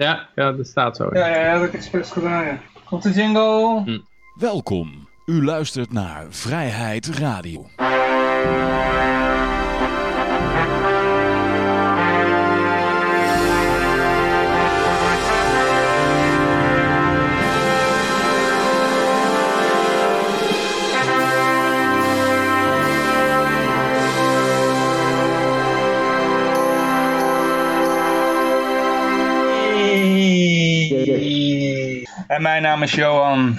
Ja, ja, dat staat zo. Ja, ja, ja, dat heb ik expres gedaan, ja. Komt de jingle? Hm. Welkom. U luistert naar Vrijheid Radio. En mijn naam is Johan.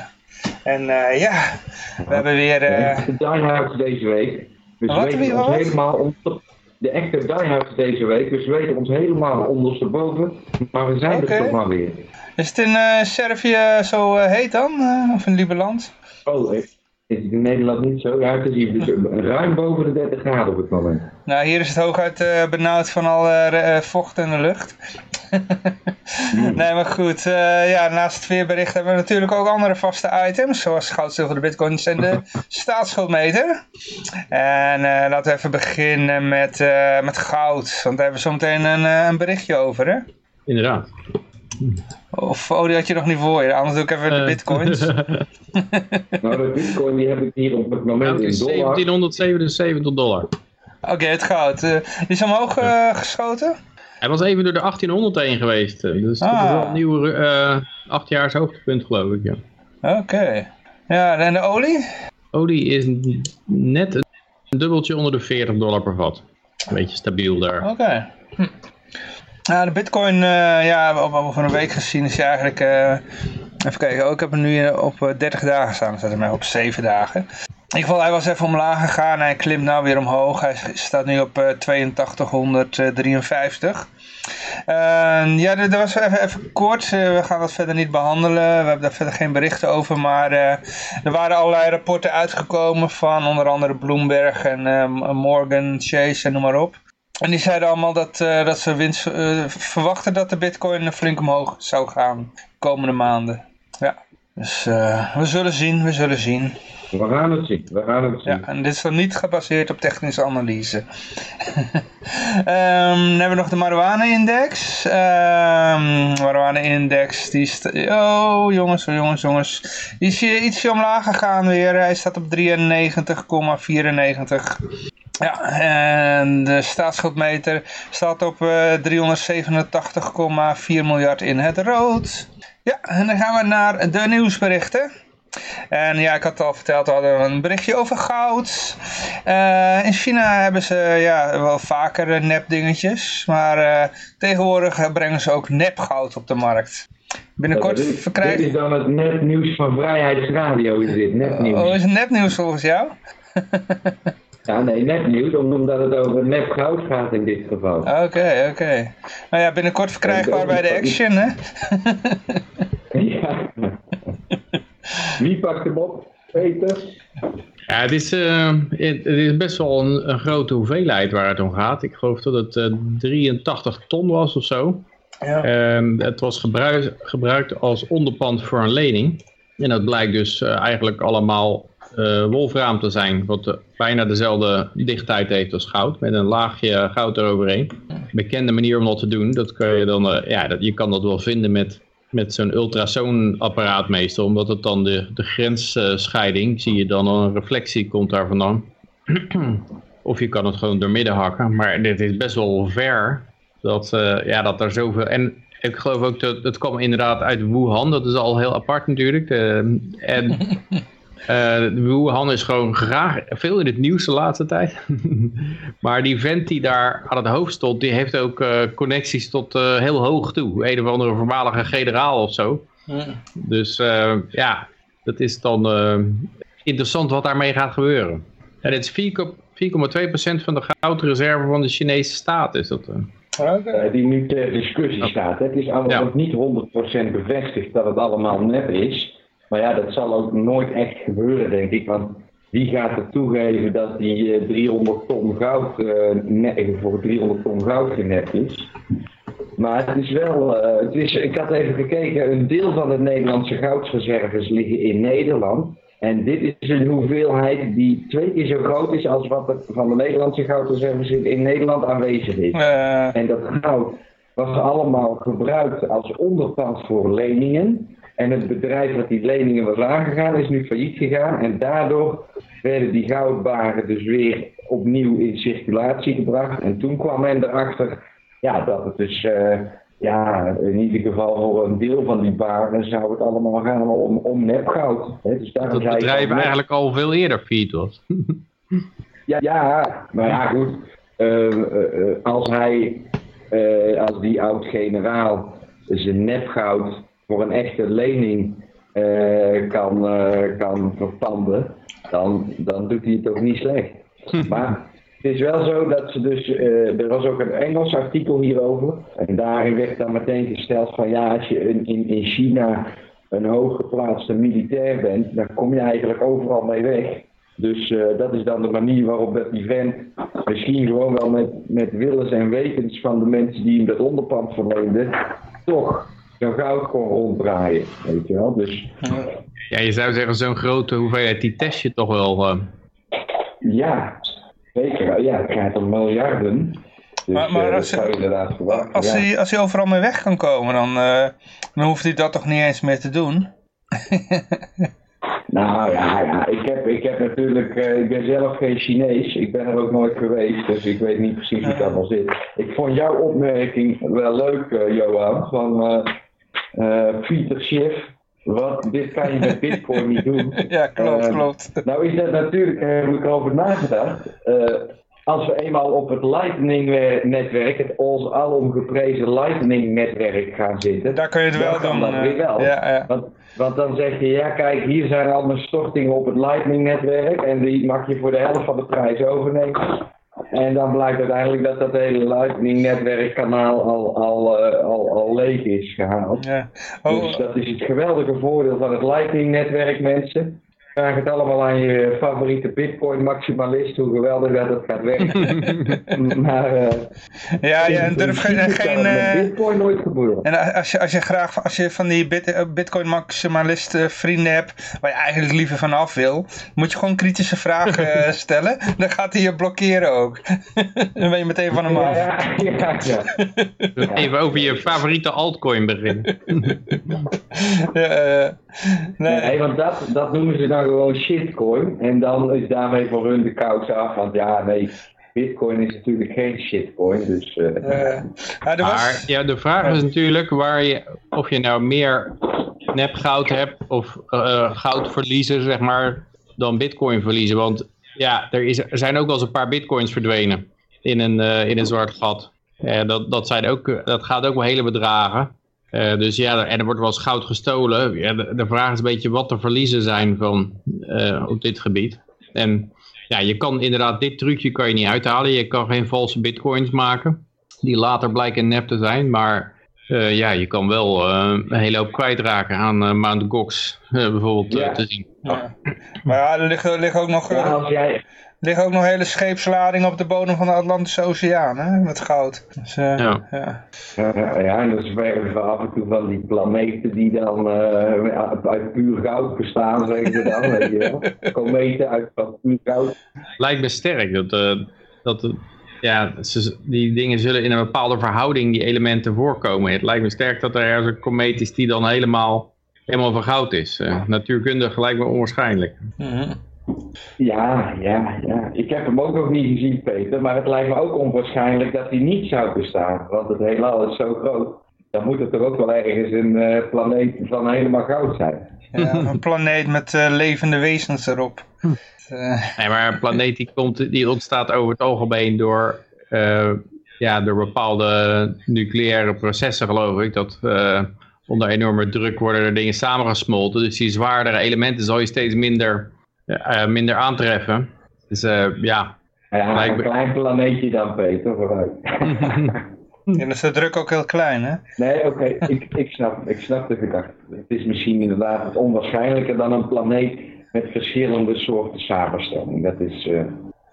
En uh, ja, we hebben weer... Uh... De diehards deze week. Dus Wat, weten ons wat? helemaal onder... De echte diehards deze week. Dus we weten ons helemaal ondersteboven. Maar we zijn er toch maar weer. Is het in eh, Servië zo eh, heet dan? Eh, of in Lieberland? Oh, is is het in Nederland niet zo? Ja, het is hier dus ruim boven de 30 graden op het moment. Nou, hier is het hooguit eh, benauwd van al eh, re- eh, vocht in de lucht. nee, maar goed. eh, ja, naast het weerbericht hebben we natuurlijk ook andere vaste items. Zoals goud, zilver, de bitcoins en de staatsschuldmeter. En eh, laten we even beginnen met, eh, met goud. Want daar hebben we zo meteen een, eh, een berichtje over, hè? Inderdaad. Of, oh, die had je nog niet voor je. Anders doe ik even de Eh. bitcoins. Nou, de bitcoin die heb ik hier op het moment het in is dollar. 1777 dollar. Oké, het goud. eh, die is omhoog eh, geschoten? Hij was even door de 1800 heen geweest. Dus dat is Ah. wel een nieuwe eh achtjaars hoogtepunt geloof ik. Ja. Oké. Ja, en de olie? Olie is net een dubbeltje onder de 40 dollar per vat. Een beetje stabiel daar. Oké. Hm. Nou, de bitcoin, eh, ja, over een week gezien is eigenlijk... eh, even kijken, ook ik heb hem nu op eh, 30 dagen staan. Zet hem op 7 dagen. In ieder geval, hij was even omlaag gegaan. Hij klimt nou weer omhoog. Hij staat nu op eh 8253. Eh, ja, dat was even, even kort. We gaan dat verder niet behandelen. We hebben daar verder geen berichten over. Maar er waren allerlei rapporten uitgekomen van onder andere Bloomberg en Morgan Chase en noem maar op. En die zeiden allemaal dat, eh, dat ze winst, eh, verwachten dat de bitcoin flink omhoog zou gaan de komende maanden. Dus eh, we zullen zien, we zullen zien. We gaan het zien. We gaan het zien. Ja, en dit is dan niet gebaseerd op technische analyse. Ehm, dan hebben we nog de marijuana-index. Ehm marijuana-index, die is... Oh, jongens, oh, jongens, jongens. Die is hier ietsje omlaag gegaan weer. Hij staat op 93,94. Ja, en de staatsschuldmeter staat op eh 387,4 miljard in het rood. Ja, en dan gaan we naar de nieuwsberichten. En ja, ik had het al verteld, we hadden een berichtje over goud. Eh, in China hebben ze ja, wel vaker eh, nepdingetjes. Maar eh, tegenwoordig brengen ze ook nepgoud op de markt. Binnenkort dit, dit verkrijgen... is dan het netnieuws van Vrijheidsradio. Is dit? Oh, is het nepnieuws volgens jou? Ja, nee, netnieuws, omdat het over nep goud gaat in dit geval. Oké, oké. Nou ja, binnenkort verkrijgbaar bij de Action, hè? Ja. Wie pakt hem op? Peter? Ja, het is, eh, het is best wel een, een grote hoeveelheid waar het om gaat. Ik geloof dat het eh, 83 ton was of zo. Ja. En het was gebruik- gebruikt als onderpand voor een lening. En dat blijkt dus eh, eigenlijk allemaal eh wolfraam te zijn. Wat bijna dezelfde dichtheid heeft als goud. Met een laagje goud eroverheen. Bekende manier om dat te doen. Dat kan je, dan, eh, ja, dat, je kan dat wel vinden met, met zo'n ultrasoonapparaat meestal. Omdat het dan de, de grensscheiding, zie je dan een reflectie komt daar vandaan. of je kan het gewoon doormidden hakken. Maar dit is best wel ver. Dat, eh, ja, dat er zoveel... En ik geloof ook dat het kwam inderdaad uit Wuhan. Dat is al heel apart natuurlijk. En eh, Wuhan is gewoon graag veel in het nieuws de laatste tijd. maar die vent die daar aan het hoofd stond, die heeft ook eh, connecties tot eh, heel hoog toe. Een of andere voormalige generaal of zo. Dus eh, ja, dat is dan eh, interessant wat daarmee gaat gebeuren. En het is 4,2% van de goudreserve van de Chinese staat. Is dat, die nu ter discussie staat. hè. Het is allemaal Ja. nog niet 100% bevestigd dat het allemaal nep is. Maar ja, dat zal ook nooit echt gebeuren, denk ik. Want wie gaat er toegeven dat die eh, 300 ton goud eh, ne- voor 300 ton goud genept is? Maar het is wel, eh, het is, ik had even gekeken, een deel van de Nederlandse goudreserves liggen in Nederland. En dit is een hoeveelheid die twee keer zo groot is als wat er van de Nederlandse goudreserves in, in Nederland aanwezig is. Eh, En dat goud, was allemaal gebruikt als onderpand voor leningen. En het bedrijf dat die leningen was aangegaan is nu failliet gegaan. En daardoor werden die goudbaren dus weer opnieuw in circulatie gebracht. En toen kwam men erachter ja, dat het dus, uh, ja, in ieder geval voor een deel van die baren zou het allemaal gaan om, om nepgoud. Hè. Dus dat het bedrijf eigenlijk al veel eerder failliet was. ja, ja, maar ja goed. Uh, uh, als hij, als die oud-generaal zijn nepgoud voor een echte lening kan, kan verpanden, dan, dan doet hij het ook niet slecht. Maar het is wel zo dat ze dus, uh, er was ook een Engels artikel hierover. En daarin werd dan meteen gesteld van ja, als je in, in, in China een hooggeplaatste militair bent, dan kom je eigenlijk overal mee weg. Dus uh, dat is dan de manier waarop dat event misschien gewoon wel met, met willens en wetens van de mensen die hem dat onderpand verleenden, toch zo'n goud kon ronddraaien. Weet je wel? Dus, ja, je zou zeggen zo'n grote hoeveelheid, die test je toch wel... Uh... Ja, Zeker, ja, het gaat om miljarden. Dus, maar, maar uh, als, zou je inderdaad verwachten. Als, hij, als hij overal mee weg kan komen, dan, uh, dan hoeft hij dat toch niet eens meer te doen? nou ja, ja ik, heb, ik heb natuurlijk, uh, ik ben zelf geen Chinees. Ik ben er ook nooit geweest, dus ik weet niet precies hoe het allemaal zit. Ik vond jouw opmerking wel leuk, Johan, van Pieter Schiff. Wat, dit kan je met Bitcoin niet doen. Ja, klopt, uh, klopt. Nou is dat natuurlijk, daar heb ik over nagedacht. Uh, als we eenmaal op het Lightning-netwerk, het ons alom geprezen Lightning-netwerk gaan zitten. Daar kun je het wel doen. Dat weer wel. Ja, ja. Want, want, dan zeg je, ja kijk, hier zijn allemaal stortingen op het Lightning-netwerk. En die mag je voor de helft van de prijs overnemen. En dan blijkt uiteindelijk dat dat hele Lightning-netwerkkanaal al, al, uh, al, al leeg is gehaald. Ja. Oh. Dus dat is het geweldige voordeel van het Lightning-netwerk, mensen. Vraag het allemaal aan je favoriete Bitcoin-maximalist, hoe geweldig dat het gaat werken. maar uh, ja, ja, en durf geen... geen uh, Bitcoin nooit gebeuren. En als je, als je graag, als je van die bit, Bitcoin-maximalist vrienden hebt, waar je eigenlijk liever van af wil, moet je gewoon kritische vragen stellen. Dan gaat hij je blokkeren ook. dan ben je meteen van hem af. Ja, ja, ja. Even over je favoriete altcoin beginnen. ja, nee. nee, want dat, dat noemen ze dan gewoon shitcoin. En dan is daarmee voor hun de kous af. Want ja, nee, Bitcoin is natuurlijk geen shitcoin. Dus, uh... maar ja, de vraag is natuurlijk waar je, of je nou meer nep goud hebt of uh, goud verliezen, zeg maar, dan bitcoin verliezen. Want ja, er, is, er zijn ook wel eens een paar bitcoins verdwenen in een, uh, in een zwart gat. dat, dat, zijn ook, dat gaat ook wel hele bedragen. Uh, dus ja, en er wordt wel eens goud gestolen. Ja, de, de, vraag is een beetje wat de verliezen zijn van, uh, op dit gebied. En ja, je kan inderdaad, dit trucje kan je niet uithalen. Je kan geen valse bitcoins maken, die later blijken nep te zijn. Maar uh, ja, je kan wel een hele hoop kwijtraken aan Mount Gox bijvoorbeeld ja. te zien. Ja. Maar ja, er liggen, liggen ook nog... Ja, als jij liggen ook nog hele scheepsladingen op de bodem van de Atlantische Oceaan, hè, met goud. Dus, uh, ja. Ja. ja, en dan zwerven we af en toe van die planeten die dan uh, uit puur goud bestaan, zeggen ze dan, weet je wel. Kometen uit puur goud. Lijkt me sterk dat... Uh, dat ja, ze, die dingen zullen in een bepaalde verhouding, die elementen voorkomen. Het lijkt me sterk dat er ergens een komeet is die dan helemaal, helemaal van goud is. Uh, natuurkundig lijkt me onwaarschijnlijk. Mm -hmm. Ja, ja, ja. Ik heb hem ook nog niet gezien, Peter. Maar het lijkt me ook onwaarschijnlijk dat hij niet zou bestaan. Want het heelal is zo groot. Dan moet het er ook wel ergens een uh, planeet van helemaal goud zijn. Ja, een planeet met uh, levende wezens erop. Uh... Nee, maar een planeet die, komt, die ontstaat over het algemeen door, ja, door bepaalde nucleaire processen, geloof ik. Dat onder enorme druk worden er dingen samengesmolten. Dus die zwaardere elementen zal je steeds minder uh, minder aantreffen. Dus uh, ja. Ja, een klein planeetje dan, Peter, vooruit. en dan is de druk ook heel klein, hè? Nee, oké, ik, ik, snap, ik snap de gedachte. Het is misschien inderdaad wat onwaarschijnlijker dan een planeet met verschillende soorten samenstelling. Dat is... Uh,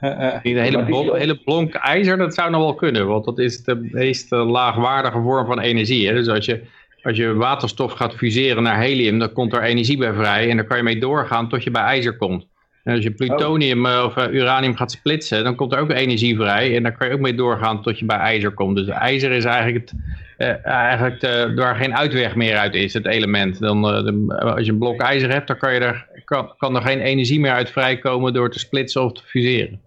uh, een hele, blonk ijzer, dat zou nog wel kunnen, want dat is de meest laagwaardige vorm van energie. Hè? Dus als je, als je waterstof gaat fuseren naar helium, dan komt er energie bij vrij en dan kan je mee doorgaan tot je bij ijzer komt. En als je plutonium uh, of uh, uranium gaat splitsen, dan komt er ook energie vrij. En daar kan je ook mee doorgaan tot je bij ijzer komt. Dus ijzer is eigenlijk, het, uh, eigenlijk de, waar geen uitweg meer uit is, het element. Dan, de, als je een blok ijzer hebt, dan kan, je er, kan, kan er geen energie meer uit vrijkomen door te splitsen of te fuseren.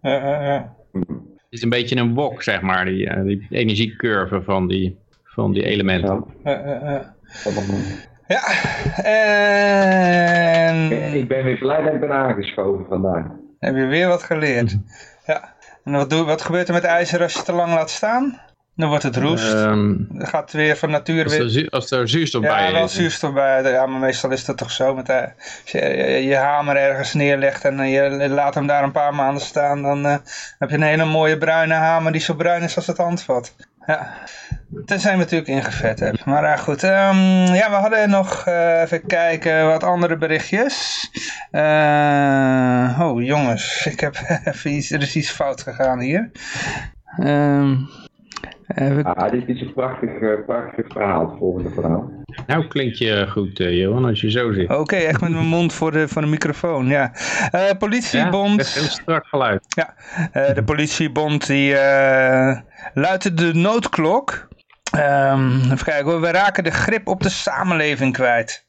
Het is een beetje een wok, zeg maar, die, die energiecurve van die, van die elementen. Ja, en... Ik ben weer blij dat ik ben aangeschoven vandaag. Heb je weer wat geleerd. Ja. En wat, doe, wat gebeurt er met ijzer als je het te lang laat staan? Dan wordt het roest. Um, dan gaat het weer van natuur als weer... Er, als er zuurstof ja, bij is. Ja, wel zuurstof bij. Ja, maar meestal is dat toch zo. Met als je, je, je, hamer ergens neerlegt en je laat hem daar een paar maanden staan, dan uh, heb je een hele mooie bruine hamer die zo bruin is als het handvat. Ja, tenzij je natuurlijk ingevet hebt. Maar uh, goed, um, ja, we hadden nog, uh, even kijken, wat andere berichtjes. Uh, oh jongens, ik heb even iets, er is iets fout gegaan hier. Um, even... Ah, dit is een prachtig, prachtig verhaal, het volgende verhaal. Nou klinkt je goed, Johan, als je zo zit. Oké, okay, echt met mijn mond voor de, voor de microfoon, ja. politiebond... Ja, heel strak geluid. Ja, de politiebond die luidde de noodklok. Um, even kijken hoor, we raken de grip op de samenleving kwijt.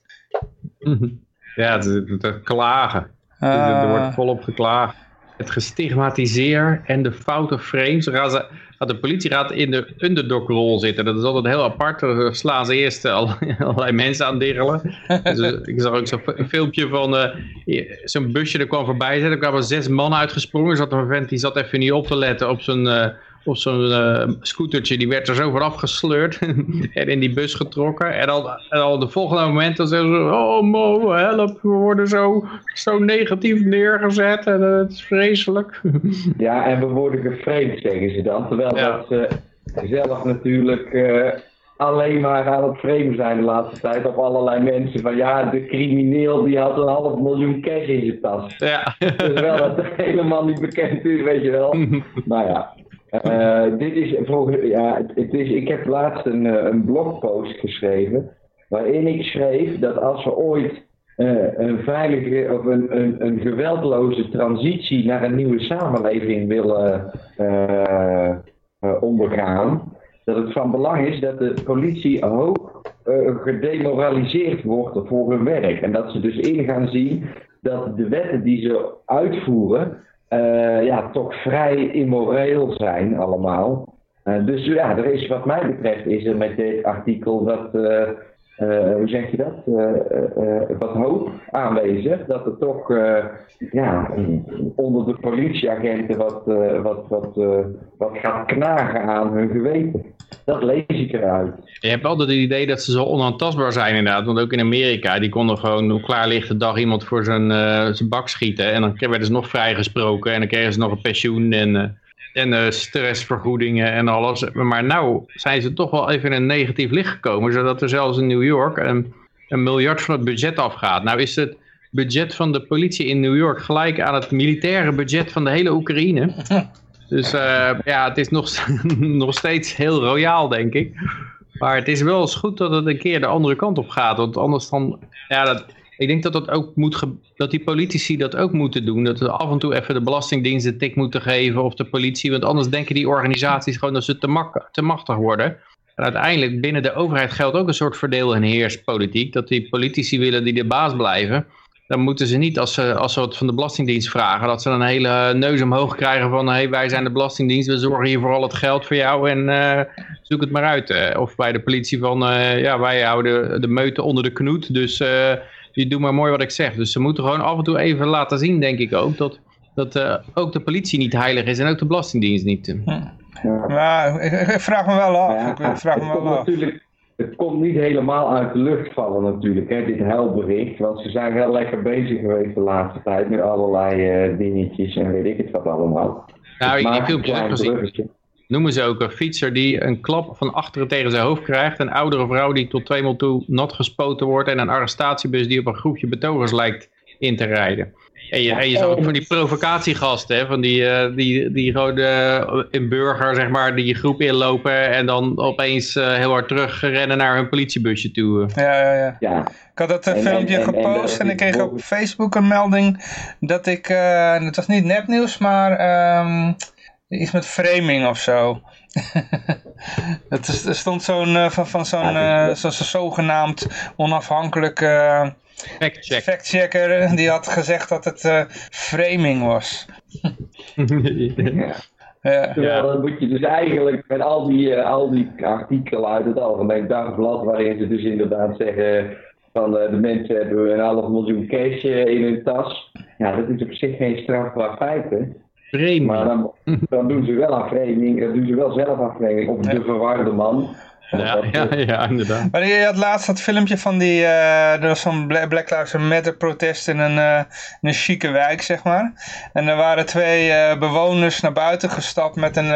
Ja, het, het, het klagen. Uh, er wordt volop geklaagd. Het gestigmatiseer en de foute frames. Gaan ze, gaat de politieraad in de underdog-rol zitten. Dat is altijd heel apart. Dan slaan ze eerst allerlei mensen aan dirrelen. dus, ik zag ook zo'n filmpje van uh, zo'n busje dat kwam voorbij. Er kwamen zes mannen uitgesprongen. Er zat een vent die zat even niet op te letten op zijn... op zo'n uh, scootertje, die werd er zo vanaf gesleurd en in die bus getrokken. En al, en al de volgende moment dan zeggen ze, oh Mo, help, we worden zo, zo negatief neergezet en uh, het is vreselijk. ja, en we worden geframed, zeggen ze dan. Terwijl ja. dat ze zelf natuurlijk uh, alleen maar aan het framen zijn de laatste tijd op allerlei mensen. Van ja, de crimineel die had een half miljoen cash in zijn tas. Ja. Terwijl dat helemaal niet bekend is, weet je wel. nou ja. Uh, dit is volgens, ja, het is, ik heb laatst een, een blogpost geschreven waarin ik schreef dat als we ooit uh, een veilige of een, een, een, geweldloze transitie naar een nieuwe samenleving willen uh, ondergaan, dat het van belang is dat de politie hoog gedemoraliseerd wordt voor hun werk. En dat ze dus in gaan zien dat de wetten die ze uitvoeren, uh, ja, toch vrij immoreel zijn allemaal. Uh, dus ja, er is wat mij betreft is er met dit artikel wat, uh, hoe zeg je dat, wat hoop aanwezig. Dat er toch ja, onder de politieagenten wat, wat, wat, wat gaat knagen aan hun geweten. Dat lees ik eruit. Je hebt altijd het idee dat ze zo onaantastbaar zijn inderdaad. Want ook in Amerika, die konden gewoon op klaarlichte dag iemand voor zijn, zijn bak schieten. En dan werden ze nog vrijgesproken en dan kregen ze nog een pensioen en, en uh, stressvergoedingen en alles. Maar nou zijn ze toch wel even in een negatief licht gekomen. Zodat er zelfs in New York een, een miljard van het budget afgaat. Nou is het budget van de politie in New York gelijk aan het militaire budget van de hele Oekraïne. Dus uh, ja, het is nog, nog steeds heel royaal, denk ik. Maar het is wel eens goed dat het een keer de andere kant op gaat. Want anders dan... Ja, dat, ik denk dat, dat, ook moet dat die politici dat ook moeten doen. Dat we af en toe even de belastingdienst een tik moeten geven of de politie. Want anders denken die organisaties gewoon dat ze te, mak te machtig worden. En uiteindelijk binnen de overheid geldt ook een soort verdeel- en heerspolitiek. Dat die politici willen die de baas blijven dan moeten ze niet, als ze, als wat van de Belastingdienst vragen, dat ze een hele neus omhoog krijgen van, hey, wij zijn de Belastingdienst, we zorgen hier voor al het geld voor jou en uh, zoek het maar uit. Uh, of bij de politie van, uh, ja, wij houden de meute onder de knoet, dus je doet maar mooi wat ik zeg. Dus ze moeten gewoon af en toe even laten zien, denk ik ook, dat, dat ook de politie niet heilig is en ook de Belastingdienst niet. Ja, ja ik, ik, vraag me wel af. Ja, ik vraag me wel af het komt niet helemaal uit de lucht vallen natuurlijk, hè, dit helbericht. Want ze zijn heel lekker bezig geweest de laatste tijd met allerlei uh, dingetjes en weet ik het wat allemaal. Nou, ik heb filmpjes ook gezien. Noemen ze ook een fietser die een klap van achteren tegen zijn hoofd krijgt. Een oudere vrouw die tot tweemaal toe nat gespoten wordt. En een arrestatiebus die op een groepje betogers lijkt in te rijden. En je, en je zag ook van die provocatiegasten, hè, van die, uh, die, die gewoon uh, in burger, zeg maar, die groep inlopen en dan opeens uh, heel hard terugrennen naar hun politiebusje toe. Ja, ja, ja. ja. Ik had dat en, filmpje en, gepost en, en, ik kreeg op Facebook een melding dat ik, het was niet nepnieuws, maar um, iets met framing of zo. is, er stond zo'n van, van zo'n zo, zo zogenaamd onafhankelijk Fact-check. Fact-checker die had gezegd dat het uh, framing was. ja. Ja. ja. dan moet je dus eigenlijk met al die, uh, al die artikelen uit het Algemeen Dagblad, waarin ze dus inderdaad zeggen van uh, de mensen hebben een half miljoen cash in hun tas. Ja, dat is op zich geen strafbaar feit, hè. Framing. Maar dan, dan doen ze wel aan dan doen ze wel zelf aan. Of de verwarde man. Ja, ja, ja, inderdaad. Maar je had laatst dat filmpje van die, uh, er was zo'n Black Lives Matter protest in een, uh, in een chique wijk, zeg maar. En er waren twee uh, bewoners naar buiten gestapt met een,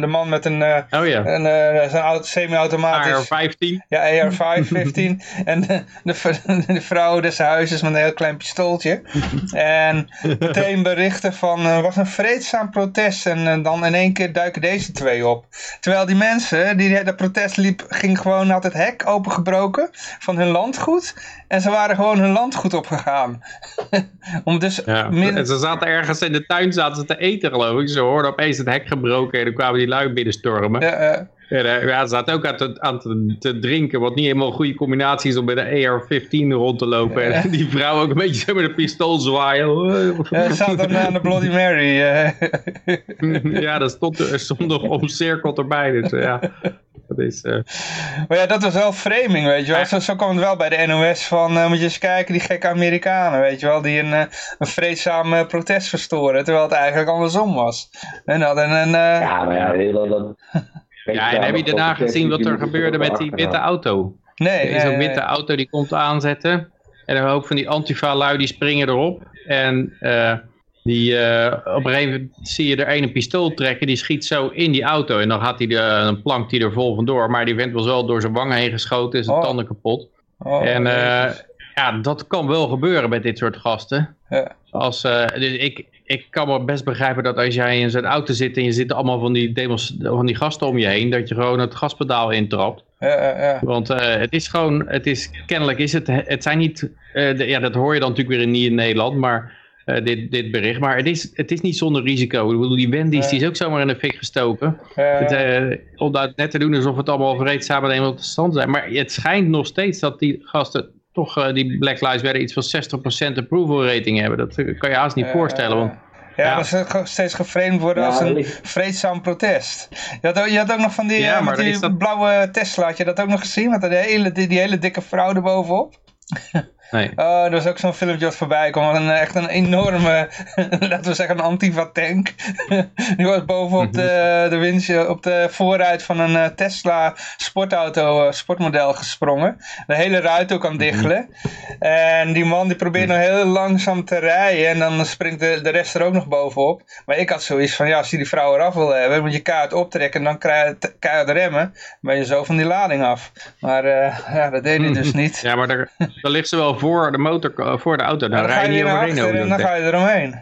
de man met een, oh, ja. een semi-automatisch... AR-15? Ja, AR-515. en de, de, de, vrouw des huizes met een heel klein pistooltje. en meteen berichten van, er was een vreedzaam protest en dan in één keer duiken deze twee op. Terwijl die mensen, die dat protest liep ging gewoon, had het hek opengebroken van hun landgoed. En ze waren gewoon hun landgoed opgegaan. Om dus ja, En ze zaten ergens in de tuin zaten ze te eten geloof ik. Ze hoorden opeens het hek gebroken en dan kwamen die lui binnenstormen. Ja, uh. Ja, ze zaten ook aan, te, aan te, drinken, wat niet helemaal een goede combinatie is om met een AR-15 rond te lopen. Ja. En die vrouw ook een beetje met een pistool zwaaien. Ja, ze zat dan aan de Bloody Mary. ja, dat stond, er stond nog omcirkeld erbij. Dus ja, dat is... Uh... Maar ja, dat was wel framing, weet je wel. Zo, zo kwam het wel bij de NOS van, uh, moet je eens kijken, die gekke Amerikanen, weet je wel. Die een, uh, een vreedzaam protest verstoren, terwijl het eigenlijk andersom was. En hadden een... Ja, maar ja, dat... Ja, en heb je daarna gezien wat er gebeurde met die witte auto? Nee. Er is een witte auto die komt aanzetten. En een hoop van die antifa-lui die springen erop. En uh, die, uh, op een gegeven moment zie je er een pistool trekken. Die schiet zo in die auto. En dan gaat hij de, een plank die er vol vandoor. Maar die vent was wel door zijn wangen heen geschoten. Is zijn oh. tanden kapot. Oh, en uh, ja, dat kan wel gebeuren met dit soort gasten. Ja. Als, dus ik, ik kan me best begrijpen dat als jij in zo'n auto zit en je zit allemaal van die, demos, van die gasten om je heen, dat je gewoon het gaspedaal intrapt. Ja, ja, ja. Want uh, het is gewoon, het is, kennelijk is het, het zijn niet, uh, de, ja dat hoor je dan natuurlijk weer niet in Nederland, maar uh, dit, dit bericht, maar het is, het is niet zonder risico. Ik bedoel, die Wendy's die is ook zomaar in de fik gestoken. Het, om dat net te doen alsof het allemaal vreedzaam en te stand zijn. Maar het schijnt nog steeds dat die gasten toch uh, die Black Lives Matter iets van 60% approval rating hebben. Dat eh, kan je haast niet voorstellen. Want, ja, ja, dat ze steeds geframed worden als een vreedzaam protest. Je had, ook, je had ook nog van die, ja, die dat... blauwe Tesla, had je dat ook nog gezien? Met die hele, die, die hele dikke vrouw erbovenop? Nee. Oh, er was ook zo'n filmpje wat voorbij kwam. Een, echt een enorme, laten we zeggen, een antifa-tank. Die was bovenop de, de windsje, op de voorruit van een uh, Tesla sportauto, uh, sportmodel gesprongen. De hele ruit ook aan mhm. diggelen. En die man die probeert nog heel langzaam te rijden. En dan springt de, de rest er ook nog bovenop. Maar ik had zoiets van, ja, als je die vrouw eraf wil hebben, moet je kaart optrekken en dan krijg je keihard remmen. Dan ben je zo van die lading af. Maar uh, ja, dat deed hij dus niet. Ja, maar daar, daar ligt ze wel voor de motor, eh, voor de auto. Dan, dan rij je niet overheen. En dan ga je eromheen.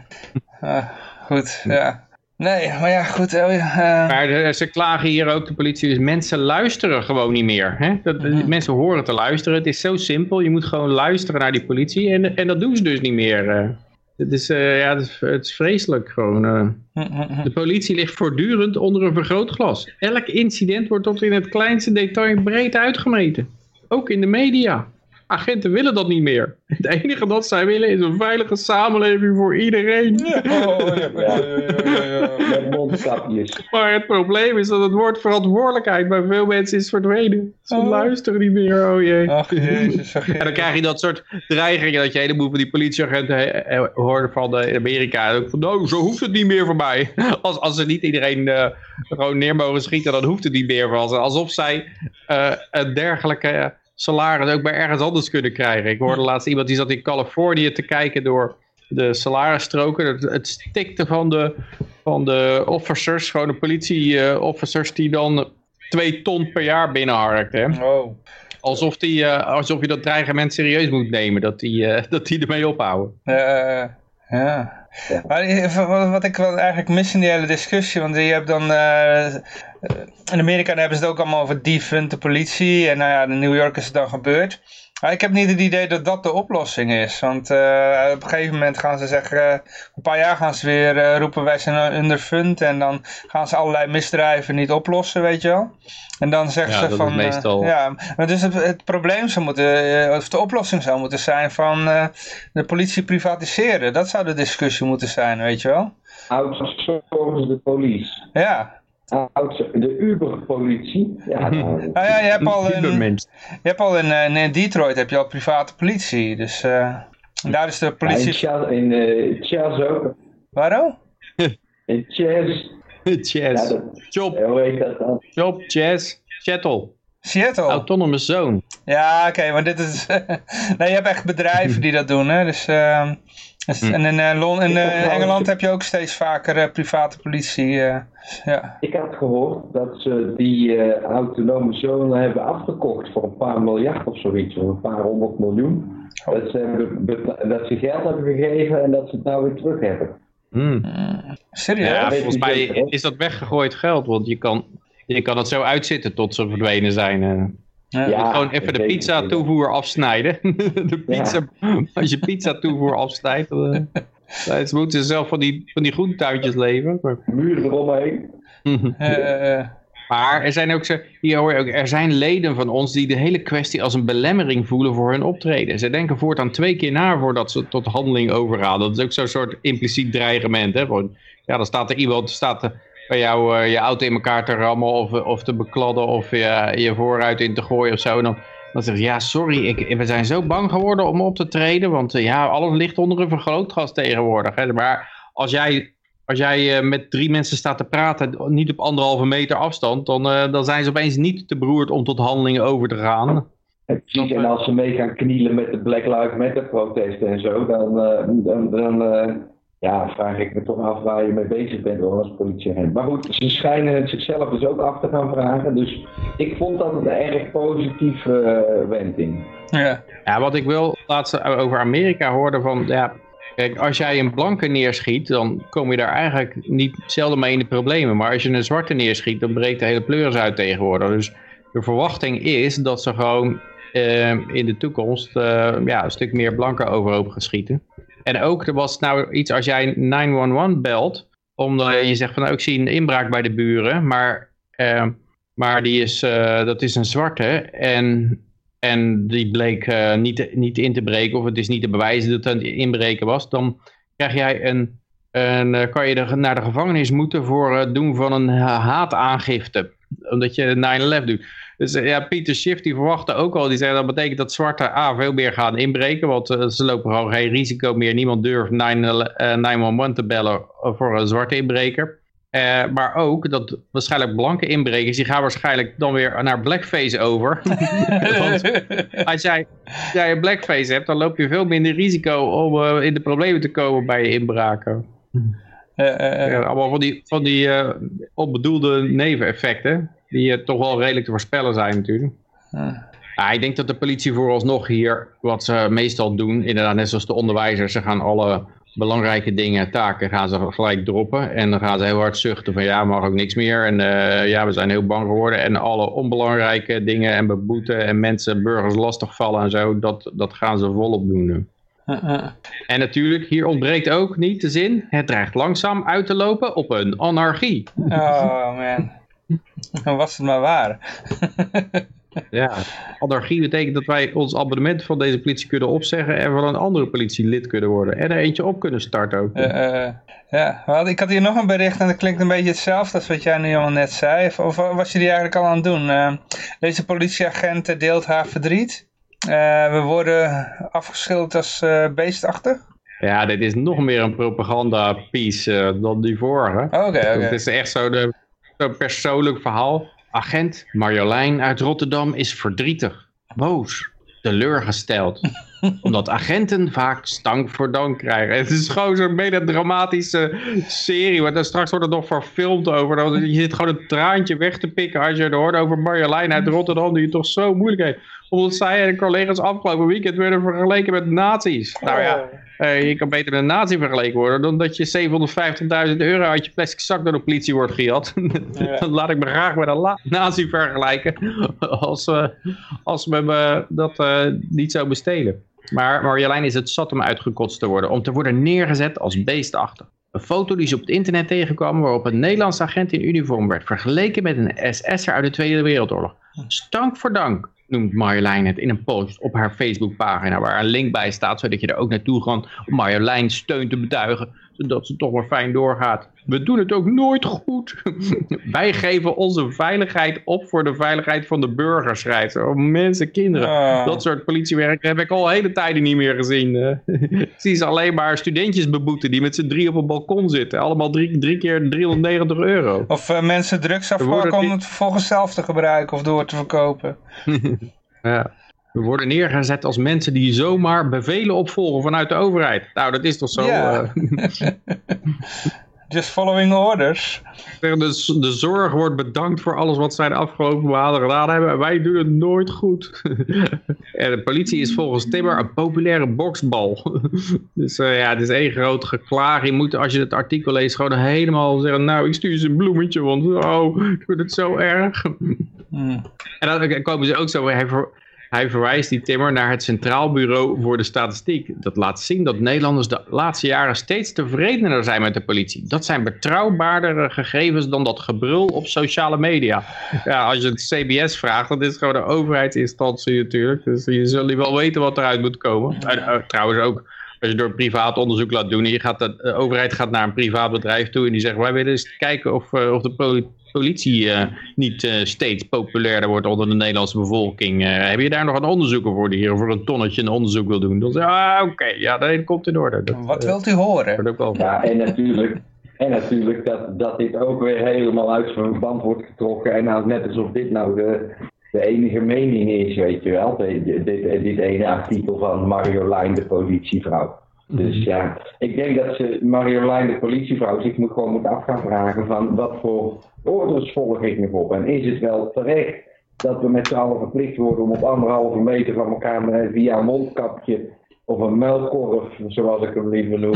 uh, goed, ja. Nee, maar ja, goed. Uh, maar ze klagen hier ook, de politie, dus mensen luisteren gewoon niet meer. Hè? Dat, mhm. Mensen horen te luisteren. Het is zo simpel. Je moet gewoon luisteren naar die politie. En, en dat doen ze dus niet meer. Het is, uh, ja, het is, het is, vreselijk gewoon. Uh. De politie ligt voortdurend onder een vergrootglas. Elk incident wordt tot in het kleinste detail breed uitgemeten. Ook in de media. Agenten willen dat niet meer. Het enige dat zij willen is een veilige samenleving voor iedereen. Oh, ja, ja, ja, Met mondkapjes. Maar het probleem is dat het woord verantwoordelijkheid bij veel mensen is verdwenen. Ze oh. luisteren niet meer, oh jee. Ach, jezus, ach, En dan krijg je dat soort dreigingen dat je heleboel van die politieagenten eh, eh, hoort van Amerika. En ook van, nou, zo hoeft het niet meer voor mij. Als, als ze niet iedereen uh, gewoon neer mogen schieten, dan hoeft het niet meer voor ze. Alsof zij uh, een dergelijke salaris ook bij ergens anders kunnen krijgen. Ik hoorde laatst iemand die zat in Californië te kijken door de salarisstroken. Het, het stikte van de, van de officers, gewoon de politie-officers die dan twee ton per jaar binnenharkt. Hè? Oh. Alsof, die, uh, alsof je dat dreigement serieus moet nemen, dat die, uh, dat die ermee ophouden. Ja. Maar wat ik wel eigenlijk mis in die hele discussie, want je hebt dan... in Amerika hebben ze het ook allemaal over defund de politie. En nou ja, in New York is het dan gebeurd. Maar ik heb niet het idee dat dat de oplossing is. Want uh, op een gegeven moment gaan ze zeggen, uh, een paar jaar gaan ze weer uh, roepen wij zijn underfund. En dan gaan ze allerlei misdrijven niet oplossen, weet je wel. En dan zeggen ja, ze van... meestal... ja, maar dus het, het probleem zou moeten, of de oplossing zou moeten zijn van de politie privatiseren. Dat zou de discussie moeten zijn, weet je wel. Outsource de police. Ja, de Uber-politie. Ja, nou, ja, je hebt al in, je hebt al in, in, Detroit heb je al private politie. Dus uh, daar is de politie... Ja, in Chaz uh, ook. Waarom? in Chaz. Chaz. Ja, Job. Hoe heet dat dan? Job, Chaz, Seattle. Seattle? Autonomous Zone. Ja, oké, okay, maar dit is... nee, je hebt echt bedrijven die dat doen, hè. Dus... Uh, Hm. En in, uh, in uh, Engeland heb je ook steeds vaker uh, private politie. ja. Ik had gehoord dat ze die autonome zone hebben afgekocht voor een paar miljard of zoiets, of een paar honderd miljoen. Oh. Dat, ze dat ze geld hebben gegeven en dat ze het nou weer terug hebben. Mm. Serieus? Ja, volgens mij is dat weggegooid geld, want je kan, je kan het zo uitzitten tot ze verdwenen zijn. Ja, je moet gewoon even de pizza toevoer afsnijden. de pizza, Als je pizza toevoer afsnijdt, dan, dan moeten ze zelf van die, van die groentuintjes leven. Maar... Muren eromheen. uh, maar er zijn ook, hier hoor je ook, er zijn leden van ons die de hele kwestie als een belemmering voelen voor hun optreden. Ze denken voortaan twee keer na voordat ze tot handeling overgaan. Dat is ook zo'n soort impliciet dreigement. Hè? ja, dan staat er iemand, staat er, bij jou uh, je auto in elkaar te rammen of, of te bekladden of je, je vooruit in te gooien of zo. En dan, dan zeg je, ja sorry, ik, we zijn zo bang geworden om op te treden, want uh, ja, alles ligt onder een vergrootglas tegenwoordig. Hè. Maar als jij, als jij uh, met drie mensen staat te praten, niet op anderhalve meter afstand, dan, dan zijn ze opeens niet te beroerd om tot handelingen over te gaan. En als ze mee gaan knielen met de Black Lives Matter protesten en zo, dan, dan, dan ja, vraag ik me toch af waar je mee bezig bent als politieagent. Maar goed, ze schijnen het zichzelf dus ook af te gaan vragen. Dus ik vond dat een erg positieve uh, wending. Ja. ja, wat ik wil laatst over Amerika hoorde van... Ja, kijk, als jij een blanke neerschiet, dan kom je daar eigenlijk niet zelden mee in de problemen. Maar als je een zwarte neerschiet, dan breekt de hele pleuris uit tegenwoordig. Dus de verwachting is dat ze gewoon uh, in de toekomst uh, ja, een stuk meer blanken overhoop gaan schieten. En ook, er was nou iets als jij 911 belt, omdat je zegt van nou ik zie een inbraak bij de buren, maar, uh, maar die is, uh, dat is een zwarte. En, en die bleek uh, niet, niet in te breken of het is niet te bewijzen dat het inbreken was, dan krijg jij een, een kan je naar de gevangenis moeten voor het doen van een haataangifte, omdat je 9-11 doet. Dus eh, ja, Pieter Schiff die verwachtte ook al, die zei dat betekent dat zwarte A veel meer gaan inbreken, want uh, ze lopen gewoon geen risico meer. Niemand durft 911 uh, te bellen voor een zwarte inbreker. Uh, maar ook dat waarschijnlijk blanke inbrekers, die gaan waarschijnlijk dan weer naar blackface over. Want als jij, jij een blackface hebt, dan loop je veel minder risico om in de problemen te komen bij je inbraken. Ja, allemaal van die, van die onbedoelde neveneffecten die toch wel redelijk te voorspellen zijn natuurlijk. Ja, ik denk dat de politie vooralsnog hier, wat ze meestal doen, inderdaad net zoals de onderwijzers, ze gaan alle belangrijke dingen, taken, gaan ze gelijk droppen. En dan gaan ze heel hard zuchten van ja, mag ook niks meer. En uh, ja, we zijn heel bang geworden. En alle onbelangrijke dingen en beboeten en mensen, burgers lastigvallen en zo, dat, dat gaan ze volop doen En natuurlijk, hier ontbreekt ook niet de zin, het dreigt langzaam uit te lopen op een anarchie. Oh man. Dan was het maar waar. ja, anarchie betekent dat wij ons abonnement van deze politie kunnen opzeggen en van een andere politielid kunnen worden. En er eentje op kunnen starten ook. Uh, uh, ja, ik had hier nog een bericht en dat klinkt een beetje hetzelfde als wat jij nu al net zei. Of, of was je die eigenlijk al aan het doen? Uh, deze politieagent deelt haar verdriet. We worden afgeschilderd als beestachtig. Ja, dit is nog meer een propaganda piece dan die vorige. Oké, oké. Het is echt zo de Zo'n persoonlijk verhaal. Agent Marjolein uit Rotterdam is verdrietig, boos, teleurgesteld. omdat agenten vaak stank voor dank krijgen. Het is gewoon zo'n mega dramatische serie. Want straks wordt het nog verfilmd over. Je zit gewoon een traantje weg te pikken als je het hoort over Marjolein uit Rotterdam. Die het toch zo moeilijk heeft. Omdat zij en collega's afgelopen weekend werden vergeleken met nazi's. Nou ja, uh, je kan beter met een nazi vergeleken worden dan dat je 750.000 euro uit je plastic zak door de politie wordt gejat. dan laat ik me graag met een nazi vergelijken als, uh, als we me dat uh, niet zou bestelen. Maar Marjolein is het zat om uitgekotst te worden, om te worden neergezet als beestachtig. Een foto die ze op het internet tegenkwam waarop een Nederlandse agent in uniform werd vergeleken met een SS'er uit de Tweede Wereldoorlog. Stank voor dank noemt Marjolein het in een post op haar Facebookpagina waar een link bij staat, zodat je er ook naartoe kan om Marjolein steun te betuigen, zodat ze toch maar fijn doorgaat. We doen het ook nooit goed. Wij geven onze veiligheid op voor de veiligheid van de burgers, schrijft ze. Oh, mensen, kinderen. Dat soort politiewerk heb ik al hele tijden niet meer gezien. ik zie ze alleen maar studentjes beboeten die met z'n drie op een balkon zitten. Allemaal drie, drie keer 390 euro. Of uh, mensen drugs afpakken om het vervolgens zelf te gebruiken of door te verkopen. ja. We worden neergezet als mensen die zomaar bevelen opvolgen vanuit de overheid. Nou, dat is toch zo? Ja. Uh... Just following orders. De, de zorg wordt bedankt voor alles wat zij de afgelopen maanden gedaan hebben. Wij doen het nooit goed. en de politie is volgens Timmer een populaire boksbal. dus uh, ja, het is één groot geklaag. Je moet, als je het artikel leest, gewoon helemaal zeggen... Nou, ik stuur ze een bloemetje, want oh, ik vind het zo erg. Hmm. En dan komen ze ook zo... Hij, hij verwijst die Timmer naar het Centraal Bureau voor de Statistiek. Dat laat zien dat Nederlanders de laatste jaren steeds tevredener zijn met de politie. Dat zijn betrouwbaardere gegevens dan dat gebrul op sociale media. Ja, als je het CBS vraagt, dat is gewoon de overheidsinstantie natuurlijk. Dus je zult wel weten wat eruit moet komen. Eh, eh, trouwens ook als je door privaat onderzoek laat doen. Je gaat de, overheid gaat naar een privaat bedrijf toe en die zegt wij willen eens kijken of, uh, of de politie uh, niet uh, steeds populairder wordt onder de Nederlandse bevolking. Uh, heb je daar nog een onderzoeker voor die hier voor een tonnetje een onderzoek wil doen? Dan zeg ah oké, okay, ja, dat komt in orde. Dat, Wat wilt u horen? Ja, en natuurlijk, en natuurlijk dat, dat dit ook weer helemaal uit zijn verband wordt getrokken. En nou, net alsof dit nou de, de enige mening is, weet je wel. Dit, dit, dit ene artikel van Marjolein, de politievrouw. Dus mhm. ja, ik denk dat ze Marjolein, de politievrouw, zich moet gewoon moet af gaan vragen van wat voor orders volg ik nog op. En is het wel terecht dat we met z'n allen verplicht worden om op anderhalve meter van elkaar via een mondkapje of een muilkorf, zoals ik hem liever noem,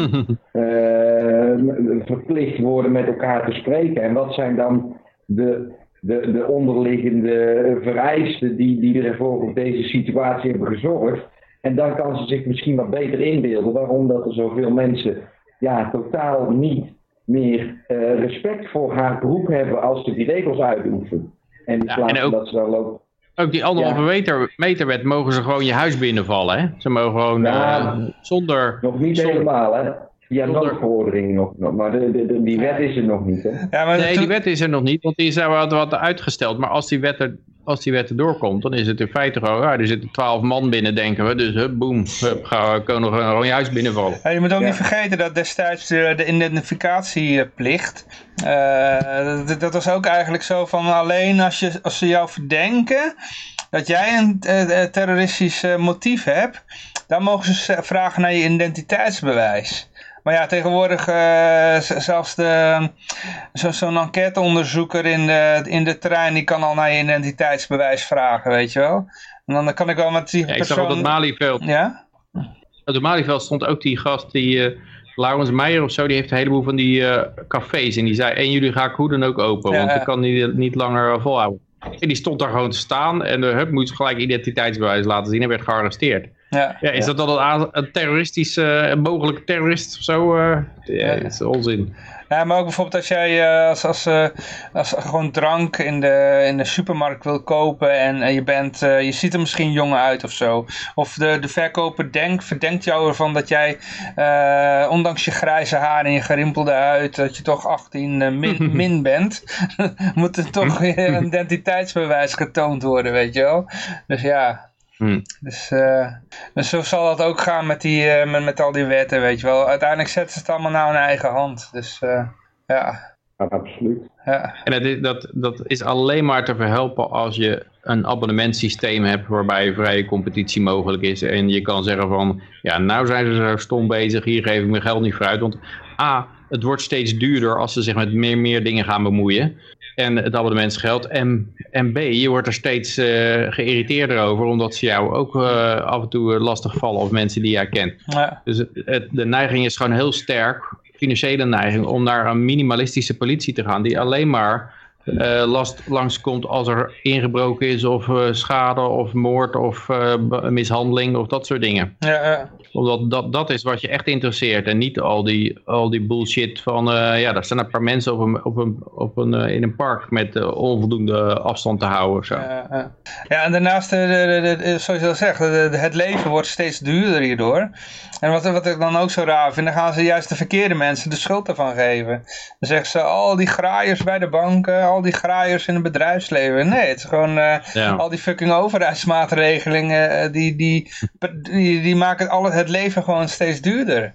uh, verplicht worden met elkaar te spreken. En wat zijn dan de, de, de onderliggende vereisten die, die ervoor op deze situatie hebben gezorgd? En dan kan ze zich misschien wat beter inbeelden waarom dat er zoveel mensen ja, totaal niet meer uh, respect voor haar beroep hebben als ze die regels uitoefenen. En in plaats ja, dat ze dan loopt. Ook die anderhalve ja. meter, meterwet mogen ze gewoon je huis binnenvallen, hè? Ze mogen gewoon ja, uh, zonder... Nog niet zonder, helemaal, hè? Ja, zonder... noodverordening nog, nog, maar de, de, de, die wet is er nog niet, hè? Ja, maar nee, die wet is er nog niet, want die is wat, wat uitgesteld. Maar als die wet er als die wet erdoor komt, dan is het in feite gewoon, ja, er zitten twaalf man binnen, denken we. Dus hup, boem, hup, gaan we kunnen gewoon je huis binnenvallen. Ja, je moet ook niet vergeten dat destijds de, de identificatieplicht, uh, dat, dat, was ook eigenlijk zo van alleen als, je, als ze jou verdenken dat jij een uh, terroristisch motief hebt, dan mogen ze vragen naar je identiteitsbewijs. Maar ja, tegenwoordig uh, zelfs zo'n zo enquêteonderzoeker in de, in de trein, die kan al naar je identiteitsbewijs vragen, weet je wel. En dan kan ik wel met die ja, persoon... Ik zag op het Malieveld. Ja? Op het Malieveld stond ook die gast, die uh, Laurens Meijer of zo, die heeft een heleboel van die uh, cafés. En die zei, 1 juli ga ik hoe dan ook open, want ik kan die niet langer volhouden. En die stond daar gewoon te staan en de hup moest gelijk identiteitsbewijs laten zien en werd gearresteerd. Ja, ja, is dat dan een, een terroristische, een mogelijke terrorist of zo? Uh, ja, dat is onzin. Ja, maar ook bijvoorbeeld als jij uh, als, als, uh, als gewoon drank in de, in de supermarkt wil kopen en je, bent, je ziet er misschien jong uit of zo. Of de, de verkoper denkt, verdenkt jou ervan dat jij, ondanks je grijze haar en je gerimpelde huid, dat je toch 18 min, min bent. moet er toch een identiteitsbewijs getoond worden, weet je wel. Dus ja... Hmm. Dus, uh, dus zo zal dat ook gaan met, die, uh, met, met, al die wetten, weet je wel. Uiteindelijk zetten ze het allemaal nou in eigen hand. Dus uh, ja. Absoluut. Ja. En dat is, dat, dat is alleen maar te verhelpen als je een abonnementsysteem hebt waarbij vrije competitie mogelijk is. En je kan zeggen van, ja nou zijn ze zo stom bezig, hier geef ik mijn geld niet voor uit. Want A, het wordt steeds duurder als ze zich met meer, meer dingen gaan bemoeien. En het abonnementsgeld. En, en B, je wordt er steeds uh, geïrriteerder over, omdat ze jou ook uh, af en toe lastig vallen of mensen die jij kent. Ja. Dus het, het, de neiging is gewoon heel sterk, financiële neiging, om naar een minimalistische politie te gaan, die alleen maar uh, last langskomt als er ingebroken is of schade of moord of mishandeling of dat soort dingen. Ja, ja. Omdat dat, dat is wat je echt interesseert en niet al die, al die bullshit van ja, daar staan een paar mensen op een, op een, op een, in een park met onvoldoende afstand te houden of zo. Ja, en daarnaast, de, de, de, zoals je al zegt, het leven wordt steeds duurder hierdoor. En wat, wat ik dan ook zo raar vind, dan gaan ze juist de verkeerde mensen de schuld ervan geven. Dan zeggen ze, al die graaiers bij de banken, al die graaiers in het bedrijfsleven. Nee, het is gewoon al die fucking overheidsmaatregelingen, die, die, die, die, maken al het leven gewoon steeds duurder.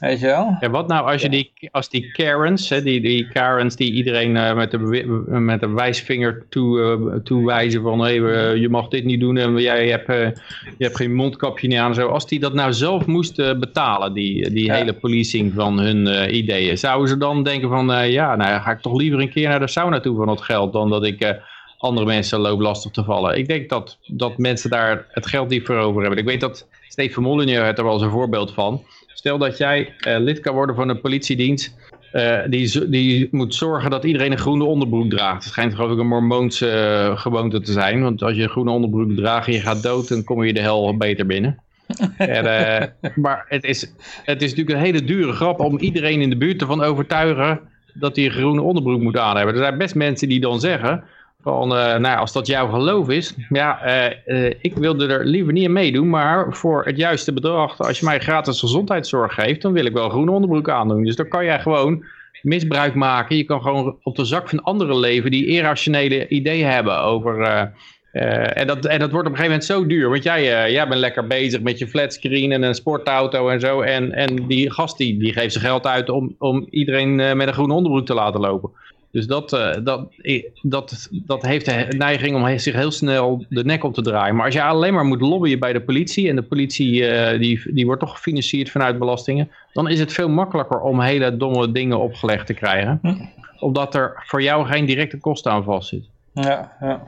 Weet je wel? Ja, wat nou als, je die, als die Karens, hè, die, die Karens die iedereen uh, met, de, met de wijsvinger toe, toewijzen van hey, je mag dit niet doen en jij hebt, je hebt geen mondkapje niet aan. Zo. Als die dat nou zelf moesten betalen, die, die hele policing van hun ideeën, zouden ze dan denken van ja, nou ga ik toch liever een keer naar de sauna toe van het geld dan dat ik uh, andere mensen loop lastig te vallen. Ik denk dat, dat mensen daar het geld niet voor over hebben. Ik weet dat Steven Molyneux het er wel eens een voorbeeld van. Stel dat jij uh, lid kan worden van een politiedienst. Uh, die, die moet zorgen dat iedereen een groene onderbroek draagt. Het schijnt geloof ik een mormoonse gewoonte te zijn. Want als je een groene onderbroek draagt en je gaat dood, dan kom je de hel beter binnen. en, maar het is, het is natuurlijk een hele dure grap om iedereen in de buurt ervan overtuigen dat hij een groene onderbroek moet aan hebben. Er zijn best mensen die dan zeggen van, uh, nou als dat jouw geloof is, ja, uh, uh, ik wilde er liever niet aan meedoen, maar voor het juiste bedrag, als je mij gratis gezondheidszorg geeft, dan wil ik wel groene onderbroek aandoen. Dus dan kan jij gewoon misbruik maken. Je kan gewoon op de zak van anderen leven die irrationele ideeën hebben over en, dat, en dat wordt op een gegeven moment zo duur. Want jij, jij bent lekker bezig met je flatscreen en een sportauto en zo. En, en die gast die, die geeft zijn geld uit om, om iedereen met een groene onderbroek te laten lopen. Dus dat, dat, dat, dat heeft de neiging om zich heel snel de nek op te draaien. Maar als je alleen maar moet lobbyen bij de politie. En de politie die, die wordt toch gefinancierd vanuit belastingen. Dan is het veel makkelijker om hele domme dingen opgelegd te krijgen. Hm. Omdat er voor jou geen directe kosten aan vast zit. Ja, ja.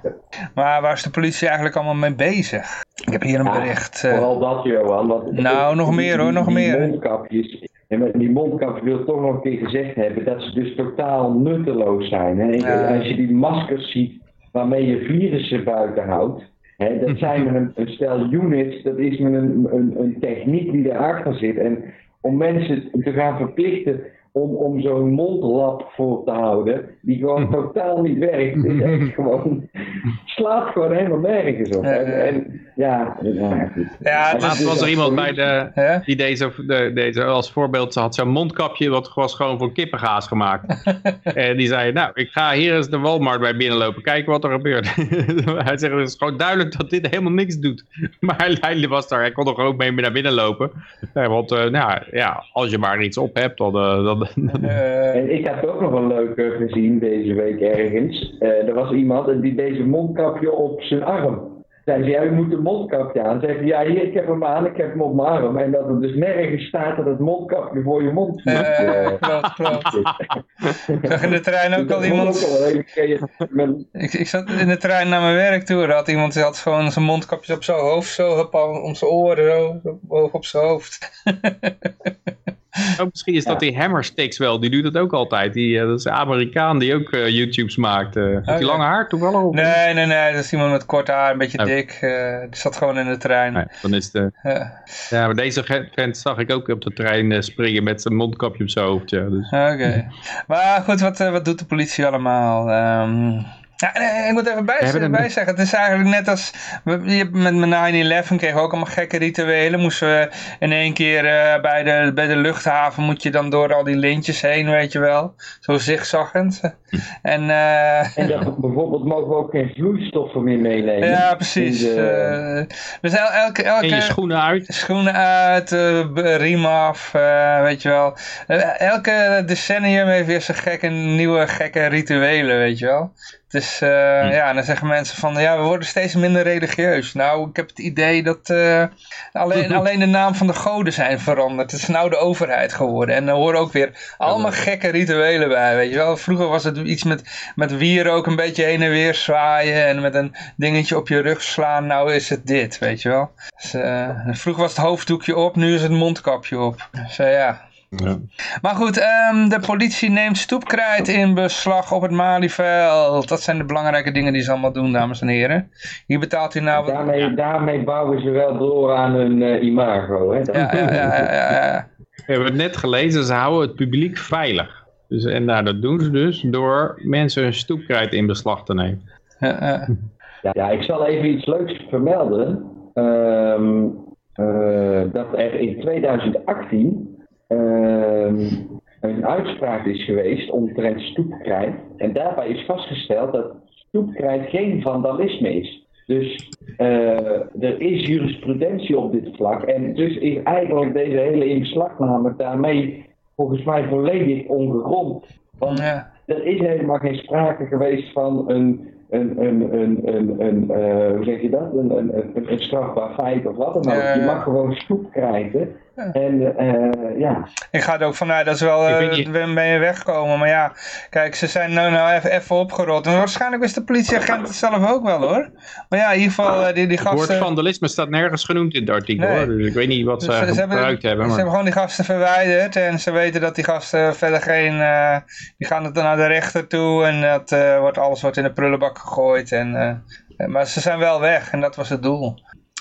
Maar waar is de politie eigenlijk allemaal mee bezig? Ik heb hier een bericht. Uh... Vooral dat, Johan. Want nou, nog meer hoor, nog die meer. Mondkapjes, en met die mondkapjes wil ik toch nog een keer gezegd hebben dat ze dus totaal nutteloos zijn. Hè? Ja. Als je die maskers ziet waarmee je virussen buiten houdt. Hè, dat zijn een, een stel units, dat is een, een, een techniek die erachter zit. En om mensen te gaan verplichten om, om zo'n mondlap voor te houden, die gewoon totaal niet werkt. Het is echt gewoon, slaat gewoon helemaal nergens op. En, en ja, ja, ja Laatst was er iemand bij de, die deze, de, deze als voorbeeld had zo'n mondkapje, wat was gewoon voor kippengaas gemaakt. en die zei, nou, ik ga hier eens de Walmart bij binnenlopen, kijken wat er gebeurt. hij zegt, het is gewoon duidelijk dat dit helemaal niks doet. maar hij, hij was daar, hij kon er gewoon mee naar binnen lopen. want uh, nou, ja, als je maar iets op hebt, dan, uh, dan uh, en ik heb ook nog een leuke gezien deze week ergens. Uh, er was iemand die deze mondkapje op zijn arm. Zei ze, ja, u moet een mondkapje aan. Zei ja, hier, ik heb hem aan, ik heb hem op mijn arm. En dat er dus nergens staat dat het mondkapje voor je mond moet. Uh, klopt, klopt. zag in de trein ook al iemand... ik, ik zat in de trein naar mijn werk toe. Er had iemand die had gewoon zijn mondkapje op zijn hoofd, zo om zijn oren, zo, boven op zijn hoofd. Oh, misschien is dat die Hammersticks wel, die doet het ook altijd. Die, uh, dat is een Amerikaan die ook uh, YouTubes maakt. Uh, heeft hij lange haar toevallig? Of? Nee, nee, nee, dat is iemand met kort haar, een beetje oh. dik. die zat gewoon in de trein. Nee, dan is de... ja, maar deze vent zag ik ook op de trein springen met zijn mondkapje op zijn hoofd. Ja, dus. Oké. Maar goed, wat, wat doet de politie allemaal? Um, ja, ik moet even bij, bij, zeggen, het is eigenlijk net als, met mijn 9-11 kregen we ook allemaal gekke rituelen. Moesten we in één keer uh, bij, de, bij de luchthaven, moet je dan door al die lintjes heen, weet je wel. Zo zigzaggend. En, uh, en dat, bijvoorbeeld mogen we ook geen vloeistoffen meer meenemen. Ja, precies. De... Uh, dus elke, elke, en je schoenen uit. Schoenen uit, riem af, weet je wel. elke decennium heeft weer zijn gekke, nieuwe gekke rituelen, weet je wel. Dus uh, ja, dan zeggen mensen van, ja, we worden steeds minder religieus. Nou, ik heb het idee dat uh, alleen, alleen de naam van de goden zijn veranderd. Het is nou de overheid geworden. En er horen ook weer allemaal gekke rituelen bij, weet je wel. Vroeger was het iets met, met wier ook een beetje heen en weer zwaaien en met een dingetje op je rug slaan. Nou is het dit, weet je wel. Dus, uh, vroeger was het hoofddoekje op, nu is het mondkapje op. Dus ja, ja. Maar goed, um, de politie neemt stoepkrijt in beslag op het Malieveld. Dat zijn de belangrijke dingen die ze allemaal doen, dames en heren. Hier betaalt u nou... Daarmee, daarmee bouwen ze wel door aan hun uh, imago. Hè? Ja, ja, ja, ja, ja. We hebben het net gelezen, ze houden het publiek veilig. Dus, en nou, dat doen ze dus door mensen hun stoepkrijt in beslag te nemen. Ja, ja, ik zal even iets leuks vermelden. Um, uh, dat er in 2018 Ehm, een uitspraak is geweest omtrent stoepkrijt. En daarbij is vastgesteld dat stoepkrijt geen vandalisme is. Dus uh, er is jurisprudentie op dit vlak. En dus is eigenlijk deze hele inbeslagname daarmee volgens mij volledig ongegrond. Want ja. er is helemaal geen sprake geweest van een, een, een, een, een, een uh, hoe zeg je dat? Een, een, een, een strafbaar feit of wat dan ook. Je mag gewoon stoep krijgen. En uh, ja. Ik ga er ook vanuit dat ze wel uh, je... mee wegkomen. Maar ja, kijk, ze zijn nou, nou even, even opgerold. En waarschijnlijk wist de politieagent het zelf ook wel hoor. Maar ja, in ieder geval uh, die, die gasten... Het woord vandalisme staat nergens genoemd in het artikel nee. hoor. Dus ik weet niet wat ze, dus ze gebruikt hebben. hebben maar... Ze hebben gewoon die gasten verwijderd. En ze weten dat die gasten verder geen... die gaan het dan naar de rechter toe. En dat wordt, alles wordt in de prullenbak gegooid. En, maar ze zijn wel weg. En dat was het doel.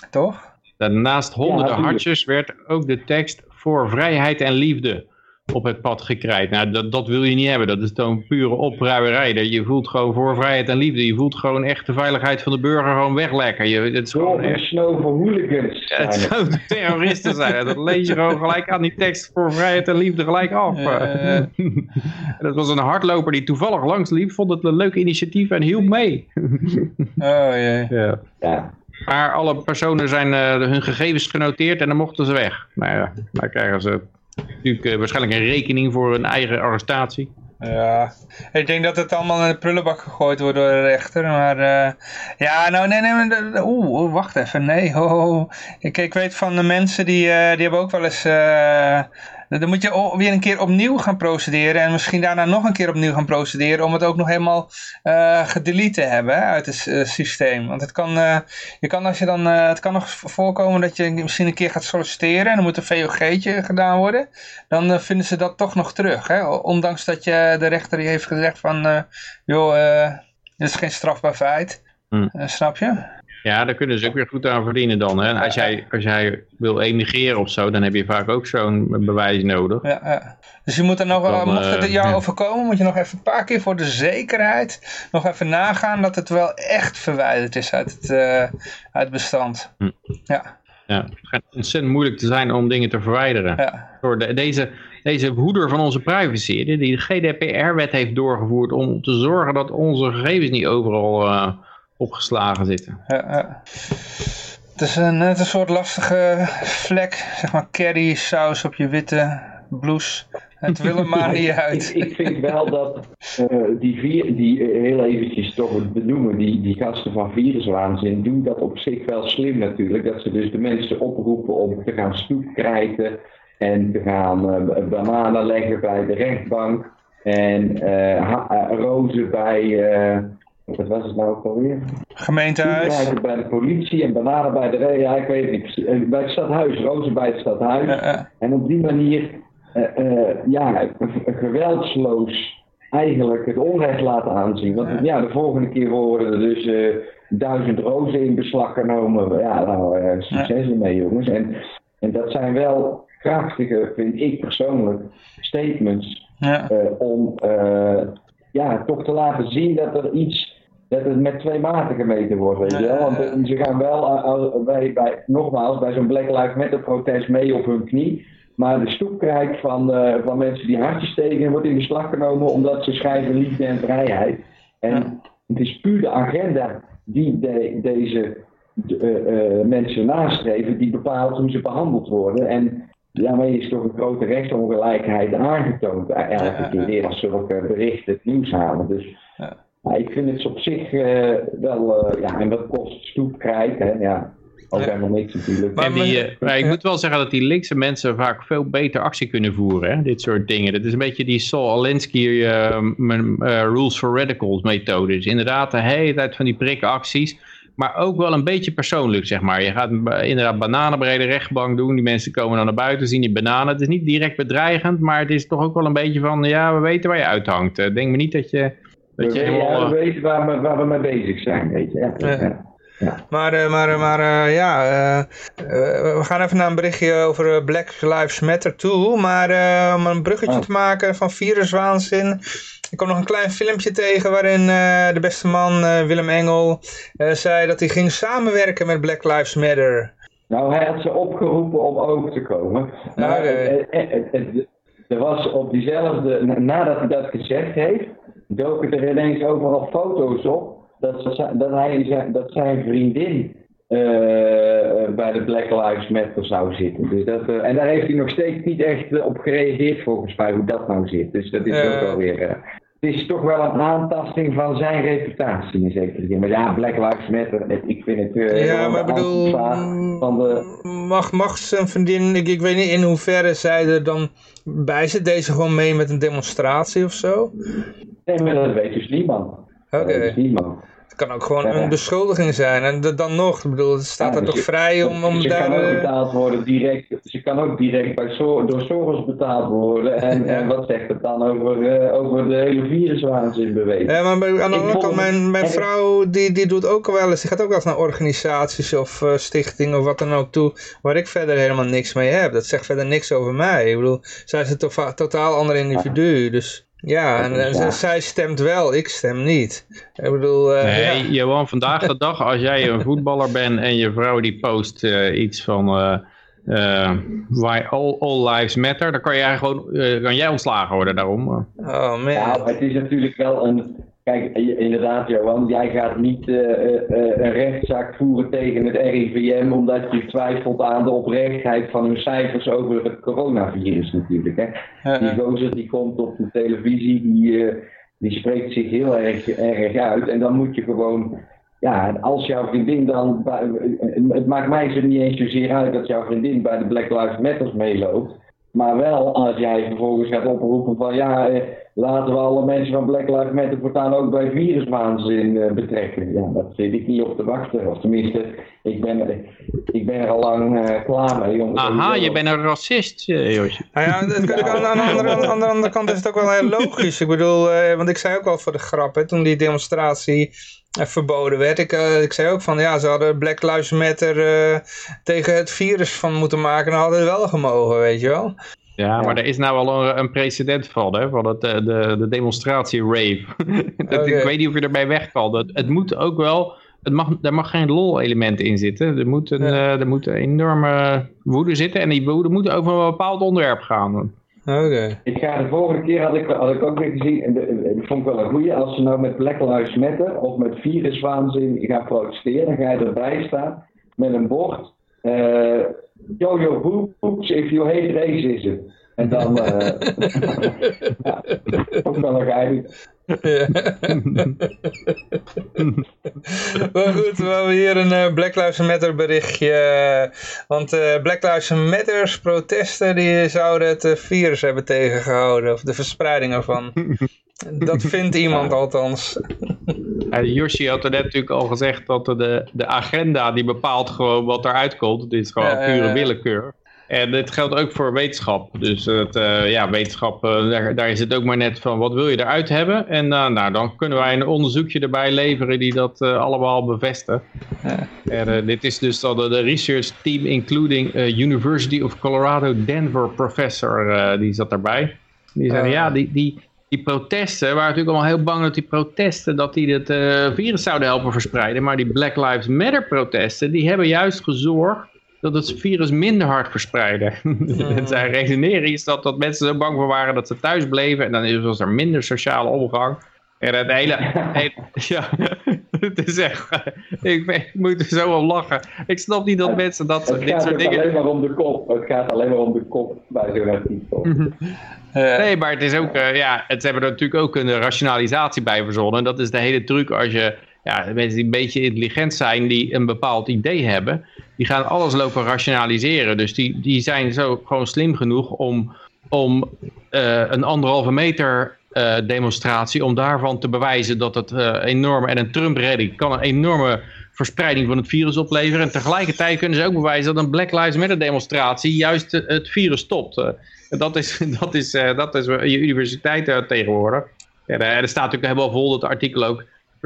Toch? Naast honderden ja, hartjes werd ook de tekst voor vrijheid en liefde op het pad gekrijt. Nou, dat, dat wil je niet hebben. Dat is dan pure opruierij. Je voelt gewoon voor vrijheid en liefde. Je voelt gewoon echt de veiligheid van de burger gewoon weglekken. Je, het is gewoon echt... snove hooligans. Ja, het zou terroristen zijn. Dat lees je gewoon gelijk aan die tekst voor vrijheid en liefde gelijk af. Uh. dat was een hardloper die toevallig langs liep. Vond het een leuk initiatief en hielp mee. oh jee. Ja. ja. Maar alle personen zijn uh, hun gegevens genoteerd en dan mochten ze weg. Nou ja, dan krijgen ze natuurlijk uh, waarschijnlijk een rekening voor hun eigen arrestatie. Ja, ik denk dat het allemaal in de prullenbak gegooid wordt door de rechter, maar uh, ja, nou nee, nee, oeh, wacht even, nee, ik, ik weet van de mensen die, die hebben ook wel eens, dan moet je weer een keer opnieuw gaan procederen en misschien daarna nog een keer opnieuw gaan procederen om het ook nog helemaal uh, gedelete te hebben hè, uit het uh, systeem. Want het kan, uh, je kan als je dan, het kan nog voorkomen dat je misschien een keer gaat solliciteren en dan moet een VOG'tje gedaan worden. Dan vinden ze dat toch nog terug. Hè? Ondanks dat je de rechter heeft gezegd van, joh, dit is geen strafbaar feit. Hmm. snap je? Ja, daar kunnen ze ook weer goed aan verdienen dan. Hè? Als, jij, als jij wil emigreren of zo, dan heb je vaak ook zo'n bewijs nodig. Ja, ja. Dus je moet dan nog, dan, mocht het jou uh, overkomen, moet je nog even een paar keer voor de zekerheid nog even nagaan dat het wel echt verwijderd is uit het, uh, uit het bestand. Hm. Ja. Ja, het gaat ontzettend moeilijk te zijn om dingen te verwijderen. Ja. Door de, deze, deze hoeder van onze privacy, die de GDPR-wet heeft doorgevoerd om te zorgen dat onze gegevens niet overal... Uh, opgeslagen zitten. Ja, ja. Het is een, net een soort lastige vlek, zeg maar curry saus op je witte blouse. Het wil er maar niet uit. ik, ik, vind wel dat uh, die, vier, die uh, heel eventjes toch benoemen, die, die gasten van viruswaanzin, doen dat op zich wel slim natuurlijk. Dat ze dus de mensen oproepen om te gaan stoepkrijten en te gaan uh, bananen leggen bij de rechtbank en rozen bij wat was het nou ook alweer? Gemeentehuis. Bij de politie en bananen bij de... Ja, ik weet het niet. Bij het stadhuis, rozen bij het stadhuis. En op die manier, uh, uh, ja, geweldsloos eigenlijk het onrecht laten aanzien. Want ja, de volgende keer worden er dus duizend rozen in beslag genomen. Ja, nou, succes ermee jongens. En, en dat zijn wel krachtige, vind ik persoonlijk, statements om ja, toch te laten zien dat er iets dat het met twee maten gemeten wordt, weet je wel. Want ze gaan wel bij, bij, nogmaals bij zo'n Black Lives Matter protest mee op hun knie. Maar de stoepkrijg van, uh, van mensen die hartjes steken wordt in beslag genomen omdat ze schrijven liefde en vrijheid. En ja. het is puur de agenda die de, deze uh, uh, mensen nastreven, die bepaalt hoe ze behandeld worden. En daarmee is toch een grote rechtsongelijkheid aangetoond elke keer weer als zulke berichten het nieuws halen. Dus ja. Ja, ik vind het op zich eh, wel, eh, ja, en dat kost stoepkrijt, hè, ja. Ook Ja. helemaal niks natuurlijk. Maar die, men- eh, maar ik moet wel zeggen dat die linkse mensen vaak veel beter actie kunnen voeren. Hè? Dit soort dingen. Dat is een beetje die Saul Alinsky eh, eh, Rules for Radicals methode. Dus inderdaad de hele tijd van die prikacties. Maar ook wel een beetje persoonlijk, zeg maar. Je gaat inderdaad bananen bij de rechtbank doen. Die mensen komen dan naar buiten, zien die bananen. Het is niet direct bedreigend, maar het is toch ook wel een beetje van... Ja, we weten waar je uithangt. Denk me niet dat je... we, Dat je helemaal, ja, we weten waar we, waar we mee bezig zijn, weet je. Ja, Ja. ja. Maar, eh, maar, eh, maar eh, ja, we gaan even naar een berichtje over Black Lives Matter toe. Maar om een bruggetje Oh. te maken van viruswaanzin. Ik kwam nog een klein filmpje tegen waarin de beste man Willem Engel zei dat hij ging samenwerken met Black Lives Matter. Nou, hij had ze opgeroepen om over te komen. Het- er was op diezelfde, na- nadat hij dat gezegd heeft, doken er ineens overal foto's op dat, dat, hij, zijn- dat zijn vriendin eh, eh, bij de Black Lives Matter zou zitten. Dus dat, eh, en daar heeft hij nog steeds niet echt op gereageerd volgens mij hoe dat nou zit. Dus dat is ook wel weer... eh, het is toch wel een aantasting van zijn reputatie in zekere zin. Maar ja, Black Lives Matter, ik vind het... eh, Ja, maar ik bedoel, Antifa van de... mag, mag zijn vriendin, ik, ik weet niet in hoeverre zij er dan bij zit, deze gewoon mee met een demonstratie of zo? Nee, maar dat weet dus niemand. Oké. Dat weet dus niemand. Het kan ook gewoon Ja, een beschuldiging zijn. En dan nog, ik bedoel, het staat Ja, er dus toch je- vrij om, om ze daar... kan ook eh, betaald worden direct. Ze kan ook direct bij Sor- door Soros betaald worden. En, en wat zegt het dan over, eh, over de hele viruswaanzin beweging? Ja, maar bij- aan de andere kant, mijn, mijn vrouw die, die doet ook wel eens, die gaat ook wel eens naar organisaties of eh, stichtingen of wat dan ook toe, waar ik verder helemaal niks mee heb. Dat zegt verder niks over mij. Ik bedoel, zij is een to- totaal ander individu, dus ja, en, zij stemt wel, ik stem niet. Ik bedoel, eh, Nee, ja. Johan, vandaag de dag, als jij een voetballer bent en je vrouw die post eh, iets van eh, eh, why all, all lives matter, dan kan, jij gewoon, eh, kan jij ontslagen worden daarom. oh man. Nou, het is natuurlijk wel een. Kijk, inderdaad, Johan, jij gaat niet eh, eh, eh, een rechtszaak voeren tegen het RIVM omdat je twijfelt aan de oprechtheid van hun cijfers over het coronavirus natuurlijk. Hè. Die gozer die komt op de televisie, die, die spreekt zich heel erg, erg uit. En dan moet je gewoon, ja, als jouw vriendin dan, het maakt mij zo niet eens zozeer uit dat jouw vriendin bij de Black Lives Matter meeloopt. Maar wel als jij vervolgens gaat oproepen van ja, laten we alle mensen van Black Lives Matter voortaan ook bij viruswaanzin eh, betrekken. Ja, dat zit ik niet op te wachten. Of tenminste, ik ben, er- ik ben er al lang eh, klaar mee. jongens. Aha, je bent een racist, eh, Josje. Nou ja, aan, aan, de andere, aan de andere kant is het ook wel heel logisch. Ik bedoel, eh, want ik zei ook al voor de grap, hè, toen die demonstratie eh, verboden werd. Ik, eh, ik zei ook van, ja, ze hadden Black Lives Matter eh, tegen het virus van moeten maken. Dan hadden het wel gemogen, weet je wel. Ja, maar er is nou al een, een precedent van, hè, van het, eh, de, de demonstratie rave. dat, Oké. Ik weet niet of je erbij weg kan. Dat, het moet ook wel, het mag, er mag geen lol-element in zitten. Er moet, een, Ja. eh, er moet een enorme woede zitten en die woede moet over een bepaald onderwerp gaan. Oké. Ik ga de volgende keer had ik, had ik ook weer gezien, en dat vond ik wel een goeie, als ze nou met Black Lives Matter of met viruswaanzin gaan protesteren, dan ga je erbij staan met een bord. eh Jojo Boops if you hate racism. En dan, eh ja, ook wel een geinig. Ja. maar goed, we hebben hier een eh, Black Lives Matter berichtje. Want eh, Black Lives Matters protesten die zouden het virus hebben tegengehouden. Of de verspreiding ervan. Dat vindt iemand althans. Uh, Yoshi had er net natuurlijk al gezegd dat de, de agenda die bepaalt gewoon wat eruit komt. Dit is gewoon Ja, ja, pure ja. willekeur. En dit geldt ook voor wetenschap. Dus het, eh, ja, wetenschap, eh, daar, daar is het ook maar net van wat wil je eruit hebben. En eh, nou, dan kunnen wij een onderzoekje erbij leveren die dat allemaal bevestigen. En, dit is dus dan de, research team including University of Colorado Denver professor, die zat daarbij. Die zeiden Ah. ja, die, die, die protesten, waren natuurlijk allemaal heel bang dat die protesten, dat die het eh, virus zouden helpen verspreiden. Maar die Black Lives Matter protesten, die hebben juist gezorgd dat het virus minder hard verspreidde. En zijn redenering is dat, dat mensen zo bang voor waren dat ze thuis bleven en dan was er minder sociale omgang. En het hele, hele- ja, het is echt, ik, ben- ik moet er zo om lachen. Ik snap niet dat mensen dat, Het dit gaat soort ook dingen... alleen maar om de kop. Het gaat alleen maar om de kop bij zo'n artikel. Eh, Nee, maar het is ook, eh, ja, het hebben er natuurlijk ook een rationalisatie bij verzonnen. Dat is de hele truc als je, ja, mensen die een beetje intelligent zijn, die een bepaald idee hebben, die gaan alles lopen rationaliseren. Dus die, die zijn zo gewoon slim genoeg om, om eh, een anderhalve meter demonstratie, om daarvan te bewijzen dat het eh enorm, en een Trump-rally kan een enorme verspreiding van het virus opleveren. En tegelijkertijd kunnen ze ook bewijzen dat een Black Lives Matter demonstratie juist het virus stopt. Eh, dat is, dat is, eh, dat is je universiteit eh, tegenwoordig. En, eh, er staat natuurlijk helemaal vol dat artikel ook.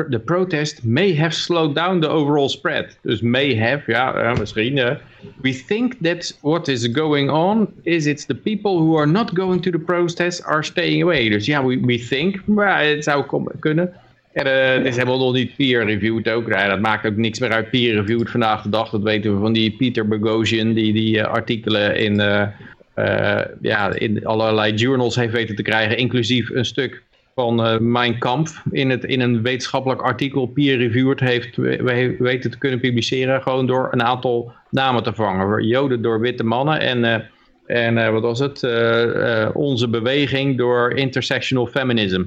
The protest may have slowed down the overall spread. Dus may have, ja, eh, misschien. eh. we think that what is going on is it's the people who are not going to the protest are staying away. Dus ja, we, we think, maar het zou kunnen. En eh, het is helemaal nog niet peer-reviewed ook. Ja, dat maakt ook niks meer uit peer-reviewed vandaag de dag. Dat weten we van die Peter Boghossian die die eh, artikelen in, eh, eh, ja, in allerlei journals heeft weten te krijgen. Inclusief een stuk van eh Mein Kampf in, het, in een wetenschappelijk artikel peer-reviewed heeft we- we- weten te kunnen publiceren. Gewoon door een aantal namen te vangen. Joden door witte mannen en... eh, en wat was het? Onze beweging door intersectional feminism.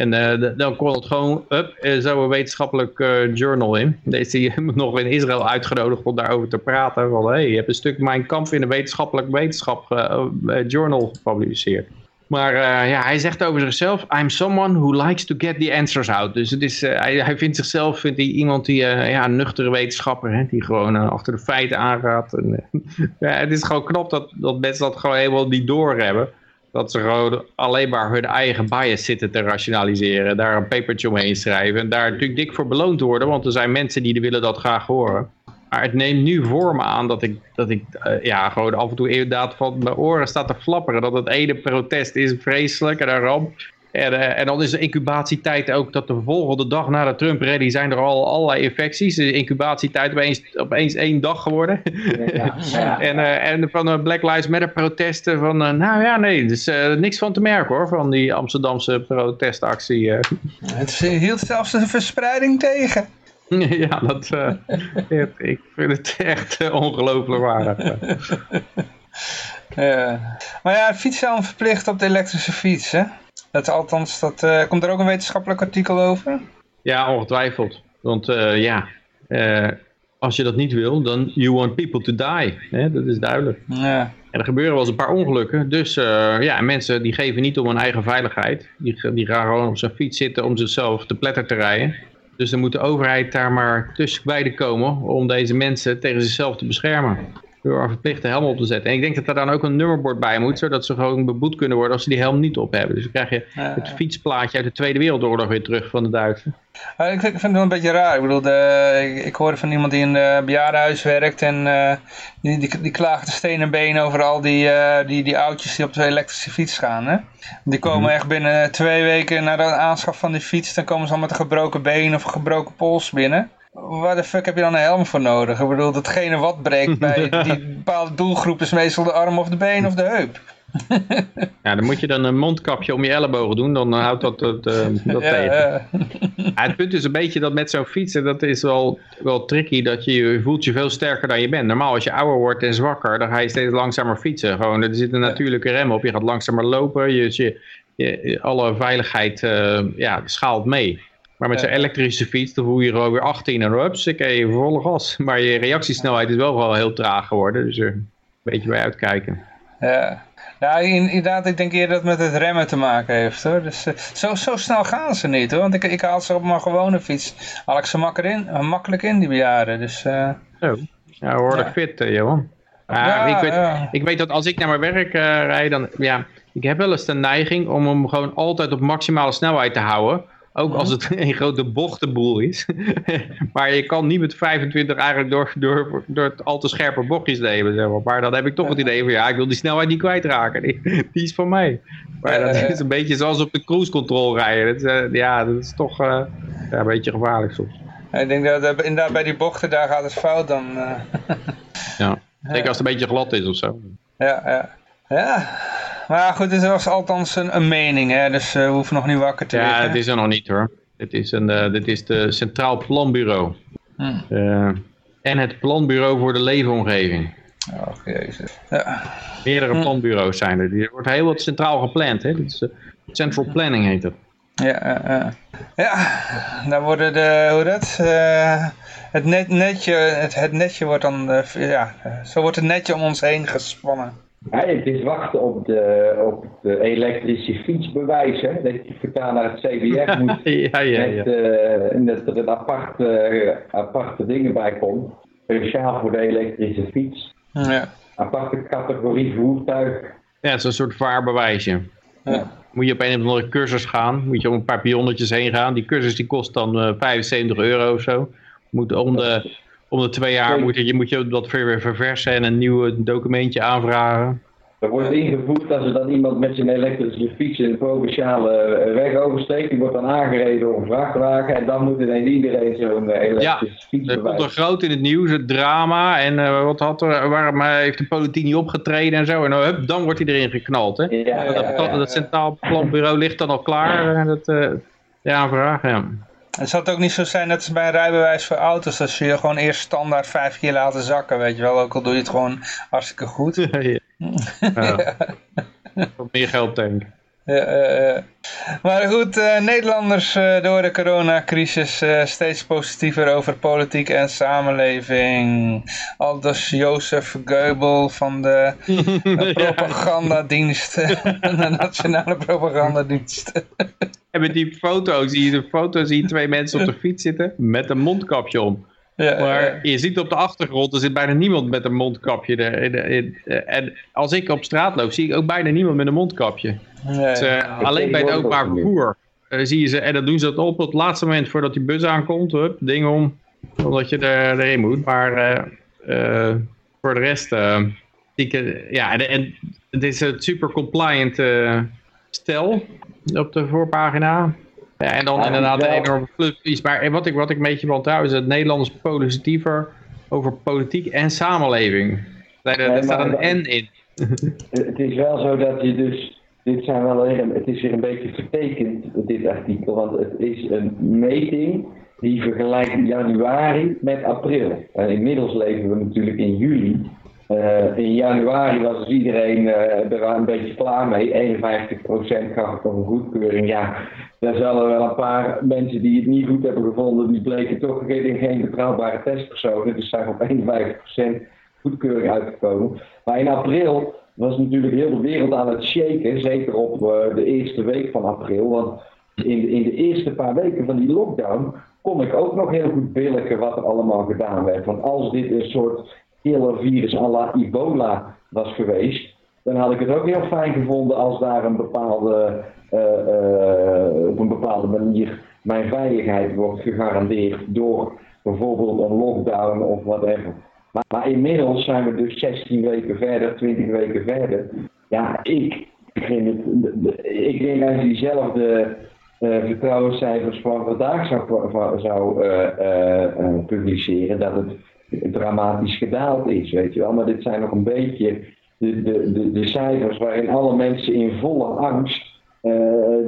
En eh, dan kon het gewoon, up, zo een wetenschappelijk eh, journal in. Deze die nog in Israël uitgenodigd om daarover te praten. Van, hey, je hebt een stuk Mijn Kamp in een wetenschappelijk wetenschap eh, journal gepubliceerd. Maar ja, hij zegt over zichzelf, I'm someone who likes to get the answers out. Dus het is, hij, vindt zichzelf vindt hij iemand die, ja, een nuchtere wetenschapper, hè, die gewoon achter de feiten aangaat. En, ja, het is gewoon knap dat, dat mensen dat gewoon helemaal niet doorhebben. Dat ze gewoon alleen maar hun eigen bias zitten te rationaliseren. Daar een papertje omheen schrijven. En daar natuurlijk dik voor beloond worden. Want er zijn mensen die willen dat graag horen. Maar het neemt nu vorm aan dat ik, dat ik eh, ja, gewoon af en toe inderdaad van mijn oren staat te flapperen. Dat het ene protest is vreselijk en een ramp. En, eh, en dan is de incubatietijd ook dat de volgende dag na de Trump-rally zijn er al allerlei infecties. De incubatietijd opeens, opeens één dag geworden. Ja, ja. en, eh, en van de Black Lives Matter protesten van, eh, nou ja, nee, dus eh, niks van te merken hoor, van die Amsterdamse protestactie. eh. het hield zelfs de verspreiding tegen. ja, dat, eh, het- ik vind het echt uh, ongelooflijk waar. Ja. Maar ja, fietshelm verplicht op de elektrische fiets, hè? Dat althans, dat, eh, komt er ook een wetenschappelijk artikel over? Ja, ongetwijfeld. Want eh, ja, eh, als je dat niet wil, dan you want people to die. Hè? Dat is duidelijk. Ja. En er gebeuren wel eens een paar ongelukken. Dus ja, mensen die geven niet om hun eigen veiligheid. Die, die gaan gewoon op zijn fiets zitten om zichzelf te pletter te rijden. Dus dan moet de overheid daar maar tussen beide komen om deze mensen tegen zichzelf te beschermen. Door een verplichte helm op te zetten. En ik denk dat er dan ook een nummerbord bij moet, zodat ze gewoon beboet kunnen worden als ze die helm niet op hebben. Dus dan krijg je het fietsplaatje uit de Tweede Wereldoorlog weer terug van de Duitsers. Maar ik, vind- het wel een beetje raar. Ik bedoel, de, ik, ik hoorde van iemand die in een bejaardenhuis werkt en eh, die, die, die klaagt de stenen been over al die, eh, die, die oudjes die op de elektrische fiets gaan. Hè? Die komen echt binnen twee weken na de aanschaf van die fiets, dan komen ze al met een gebroken been of een gebroken pols binnen. Waar de fuck heb je dan een helm voor nodig? Ik bedoel, datgene wat breekt bij die bepaalde doelgroep is meestal de arm of de been of de heup. Ja, dan moet je dan een mondkapje om je ellebogen doen, dan eh, houdt dat, eh, dat Ja, tegen. ja. Ja, het punt is een beetje dat met zo'n fietsen, dat is wel, wel tricky, dat je, je voelt je veel sterker dan je bent. Normaal als je ouder wordt en zwakker, dan ga je steeds langzamer fietsen. Gewoon, er zit een natuurlijke rem op, je gaat langzamer lopen, je, je, je- alle veiligheid eh, ja, schaalt mee. Maar met zo'n elektrische fiets, dan voel je gewoon weer 18 en hups, ik je volle gas. Maar je reactiesnelheid is wel wel heel traag geworden, dus er een beetje bij uitkijken. Ja. In- inderdaad, ik denk eerder dat het met het remmen te maken heeft hoor. Dus, eh, zo, zo snel gaan ze niet hoor. Want ik, ik haal ze op mijn gewone fiets. Haal ik ze makkelijk in, eh, makkelijk in die bejaarden. Dus eh, Zo, ja, behoorlijk Ja. fit, eh, Johan. Ja, Ja, ik, weet, ja. ik weet dat als ik naar mijn werk eh rijd, dan, ja, ik heb wel eens de neiging om hem gewoon altijd op maximale snelheid te houden. Ook als het een grote bochtenboel is. maar je kan niet met 25 eigenlijk door, door, door het al te scherpe bochtjes nemen. Zeg maar. maar dan heb ik toch het idee van, ja, ik wil die snelheid niet kwijtraken. Die, die is van mij. Maar dat is een beetje zoals op de cruise control rijden. Dat is, eh, ja, dat is toch eh, ja, een beetje gevaarlijk soms. ik denk dat dat inderdaad bij die bochten, daar gaat het fout dan. eh. Ja. Zeker als het een beetje glad is of zo. ja, ja. Ja, maar ja, goed, dit was althans een, een mening hè. Dus eh, we hoeven nog niet wakker te Ja, liggen. het is er nog niet hoor. Dit is, een, uh, dit is de Centraal Planbureau. Hmm. Uh, en het Planbureau voor de Leefomgeving. Oh, jezus. Ja. Meerdere Hmm. planbureaus zijn er. Er wordt heel wat centraal gepland. Hè? Dit is, uh, Central Planning heet het. Ja, uh, ja, daar worden de, hoe dat, uh, het, net, netje, het, het netje wordt dan, uh, ja, zo wordt het netje om ons heen gespannen. Ja, het is wachten op de, op de elektrische fietsbewijs, hè? dat je vertaan naar het CBF moet, ja, ja, ja. Met, uh, dat er een aparte, aparte dingen bij komt, speciaal voor de elektrische fiets. Ja. Aparte categorie voertuig. Ja, het is een soort vaarbewijsje. Ja. Moet je op een of andere cursus gaan, moet je om een paar pionnetjes heen gaan. Die cursus die kost dan uh, 75 euro of zo. Moet om, de, om de twee jaar moet je, moet je dat weer verversen en een nieuw documentje aanvragen. Er wordt ingevoerd dat er dan iemand met zijn elektrische fiets een provinciale weg oversteekt. Die wordt dan aangereden door een vrachtwagen. En dan moet ineens iedereen zo'n elektrische ja, fiets er komt er groot in het nieuws, het drama. En uh, wat had er, waarom heeft de politiek niet opgetreden en zo. En dan, hup, dan wordt hij erin geknald. Hè? Ja, dat, ja, ja, dat Centraal Planbureau ligt dan al klaar. En dat, uh, de aanvraag, ja. Het zal het ook niet zo zijn dat ze bij een rijbewijs voor auto's, dat ze je gewoon eerst standaard vijf keer laten zakken, weet je wel. Ook al doe je het gewoon hartstikke goed. ja. Ja. Wat meer geld denk ja, uh, maar goed, uh, Nederlanders uh, door de coronacrisis steeds positiever over politiek en samenleving. Aldus Jozef Geubel van de propagandadienst, de nationale propagandadienst. En met die foto zie je de foto zie je twee mensen op de fiets zitten met een mondkapje om. Ja, maar je ziet op de achtergrond, er zit bijna niemand met een mondkapje. En als ik op straat loop, zie ik ook bijna niemand met een mondkapje. Dus, uh, alleen bij het openbaar vervoer uh, zie je ze, en dan doen ze dat op het laatste moment voordat die bus aankomt, hup, ding om, omdat je er, erin moet. Maar uh, voor de rest, ik, ja, en, en, het is een super compliant stel op de voorpagina. Ja, en dan ja, inderdaad een enorme fluppies. Maar wat ik, wat ik een beetje onthoud is dat Nederlanders positiever over politiek en samenleving. Nee, er staat een N in. Het is wel zo dat je dus, dit zijn wel weer, het is weer een beetje vertekend, dit artikel, want het is een meting die vergelijkt januari met april. En inmiddels leven we natuurlijk in juli. Uh, in januari was dus iedereen uh, er een beetje klaar mee. 51% gaf het een goedkeuring. Ja, daar zullen wel een paar mensen die het niet goed hebben gevonden, die bleken toch geen, geen betrouwbare testpersonen. Dus zijn op 51% goedkeuring uitgekomen. Maar in april was natuurlijk heel de wereld aan het shaken, zeker op uh, de eerste week van april. Want in, in de eerste paar weken van die lockdown kon ik ook nog heel goed billigen wat er allemaal gedaan werd. Want als dit een soort killer virus à la ebola was geweest, dan had ik het ook heel fijn gevonden als daar een bepaalde, uh, uh, op een bepaalde manier mijn veiligheid wordt gegarandeerd door bijvoorbeeld een lockdown of whatever. Maar, maar inmiddels zijn we dus 16 weken verder, 20 weken verder. Ja, ik vind het, ik denk als diezelfde uh, vertrouwenscijfers van vandaag zou, zou publiceren, dat het dramatisch gedaald is, weet je wel. Maar dit zijn nog een beetje de, de, de, de cijfers waarin alle mensen in volle angst uh,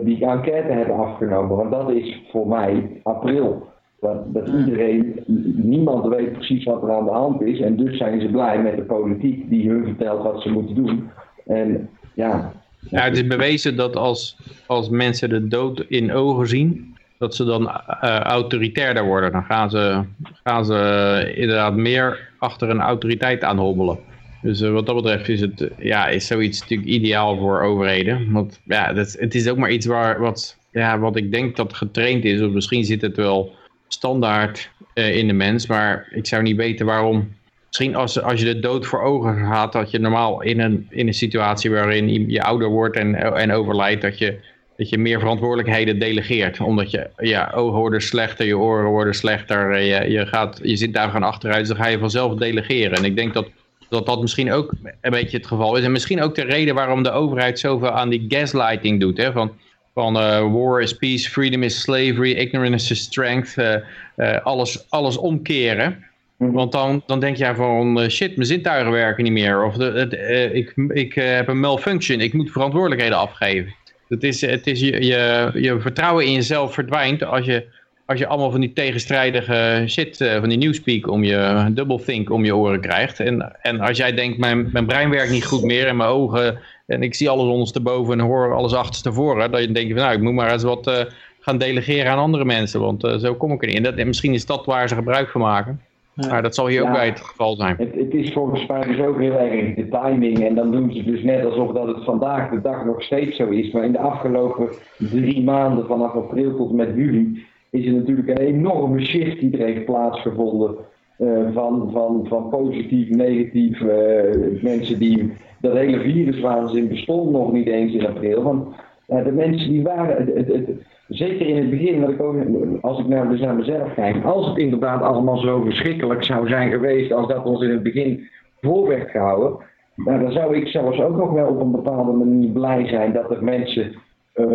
die enquête hebben afgenomen. Want dat is voor mij april. Dat, dat iedereen, niemand weet precies wat er aan de hand is. En dus zijn ze blij met de politiek die hun vertelt wat ze moeten doen. En ja... Ja, het is bewezen dat als, als mensen de dood in ogen zien, dat ze dan uh, autoritairder worden. Dan gaan ze, gaan ze inderdaad meer achter een autoriteit aanhobbelen. Dus uh, wat dat betreft is het ja, is zoiets natuurlijk ideaal voor overheden. Want ja, dat, het is ook maar iets waar, wat, ja, wat ik denk dat getraind is. Of misschien zit het wel standaard in de mens. Maar ik zou niet weten waarom. Misschien als, als je de dood voor ogen gaat, dat je normaal in een, in een situatie waarin je ouder wordt en, en overlijdt, dat je dat je meer verantwoordelijkheden delegeert. Omdat je, ja, ogen worden slechter, je oren worden slechter, je, je, gaat, je zit daar gaan achteruit, dus dan ga je vanzelf delegeren. En ik denk dat, dat dat misschien ook een beetje het geval is. En misschien ook de reden waarom de overheid zoveel aan die gaslighting doet. Hè? Van, van uh, war is peace, freedom is slavery, ignorance is strength. Uh, uh, alles, alles omkeren. Want dan, dan denk jij van shit, mijn zintuigen werken niet meer. Of de, ik, ik heb een malfunction, ik moet verantwoordelijkheden afgeven. Het is, het is je, je, vertrouwen in jezelf verdwijnt als je, als je allemaal van die tegenstrijdige shit, uh, van die newspeak om je, doublethink om je oren krijgt. En, en als jij denkt, mijn, mijn brein werkt niet goed meer en mijn ogen, en ik zie alles ondersteboven en hoor alles achterstevoren, dan denk je van nou, ik moet maar eens wat uh, gaan delegeren aan andere mensen, want uh, zo kom ik erin. Dat, en misschien is dat waar ze gebruik van maken. Ja. Maar dat zal hier ja, ook bij het geval zijn. Het, het, is volgens mij dus ook heel erg de timing. En dan doen ze dus net alsof dat het vandaag de dag nog steeds zo is. Maar in de afgelopen drie maanden, vanaf april tot met juli, is er natuurlijk een enorme shift die er heeft plaatsgevonden. Uh, van, van, van positief, negatief. Uh, mensen die dat hele viruswaanzin bestond nog niet eens in april. Want uh, de mensen die waren. Het, het, zeker in het begin, dat ik ook, als ik nou dus naar mezelf kijk, als het inderdaad allemaal zo verschrikkelijk zou zijn geweest als dat ons in het begin voor werd gehouden, nou, dan zou ik zelfs ook nog wel op een bepaalde manier blij zijn dat er mensen uh,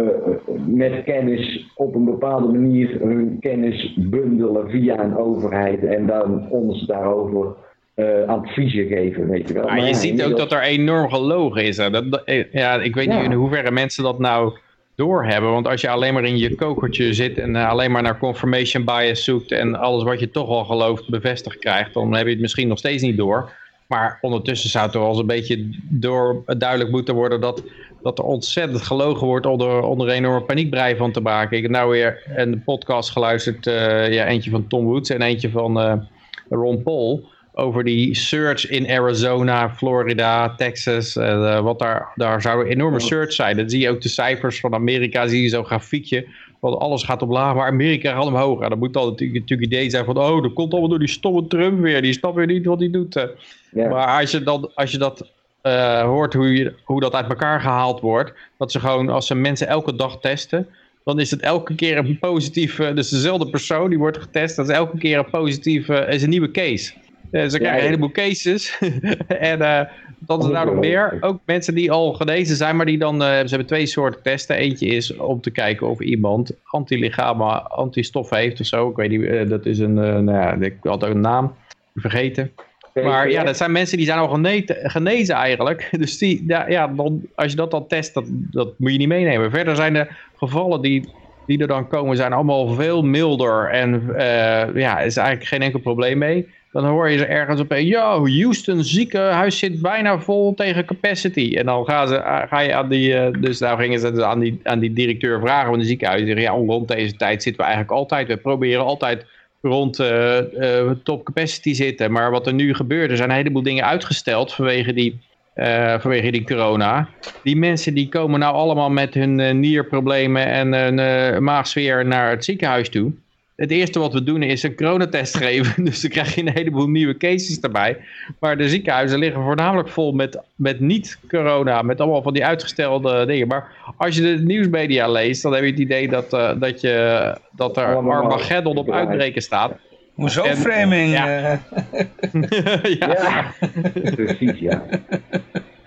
met kennis op een bepaalde manier hun kennis bundelen via een overheid en dan ons daarover uh, adviezen geven, weet je wel. Maar, maar je ja, ziet ook dat er enorm gelogen is. Hè? Dat, ja, ik weet niet in hoeverre mensen dat nou doorhebben. Want als je alleen maar in je kokertje zit en uh, alleen maar naar confirmation bias zoekt en alles wat je toch al gelooft bevestigd krijgt, dan heb je het misschien nog steeds niet door. Maar ondertussen zou het wel eens een beetje door, duidelijk moeten worden dat, dat er ontzettend gelogen wordt onder, onder een enorme paniekbrei van te maken. Ik heb nou weer een podcast geluisterd, uh, ja, eentje van Tom Woods en eentje van uh, Ron Paul over die search in Arizona, Florida, Texas. Uh, wat daar, daar zou een enorme search zijn. Dan zie je ook de cijfers van Amerika, zie je zo'n grafiekje. Want alles gaat op laag, maar Amerika gaat omhoog. En dan moet dan natuurlijk, natuurlijk idee zijn van, oh, dat komt allemaal door die stomme Trump weer. Die snapt weer niet wat hij doet. Ja. Maar als je, dan, als je dat uh, hoort, hoe, je, hoe dat uit elkaar gehaald wordt. Dat ze gewoon, als ze mensen elke dag testen dan is het elke keer een positieve, dus dezelfde persoon die wordt getest, dat is elke keer een positieve, is een nieuwe case. Uh, ze krijgen ja, een heleboel cases. en uh, dat is nou nog meer. Ook mensen die al genezen zijn, maar die dan... Uh, ze hebben twee soorten testen. Eentje is om te kijken of iemand antilichamen, antistoffen heeft of zo. Ik weet niet, dat is een... nou ja, ik had ook een naam vergeten. Maar ja, dat zijn mensen die zijn al genezen eigenlijk. Dus die, ja, ja, dan, als je dat dan test, dat, dat moet je niet meenemen. Verder zijn de gevallen die, die er dan komen, zijn allemaal veel milder. En ja, er is eigenlijk geen enkel probleem mee dan hoor je ze ergens op, yo, Houston ziekenhuis zit bijna vol tegen capacity. En dan ze, ga je aan die, uh, dus nou gingen ze dus aan die, aan die directeur vragen van de ziekenhuis. Die zeggen, ja, rond deze tijd zitten we eigenlijk altijd, we proberen altijd rond uh, top capacity zitten. Maar wat er nu gebeurt, er zijn een heleboel dingen uitgesteld vanwege die, vanwege die corona. Die mensen die komen nou allemaal met hun nierproblemen en hun maagsfeer naar het ziekenhuis toe het eerste wat we doen is een coronatest geven. Dus dan krijg je een heleboel nieuwe cases erbij. Maar de ziekenhuizen liggen voornamelijk vol met, met niet-corona. Met allemaal van die uitgestelde dingen. Maar als je de nieuwsmedia leest, dan heb je het idee dat, uh, dat, je, dat er Armageddon op uitbreken staat. Hoezo framing? Ja. ja. ja. precies ja.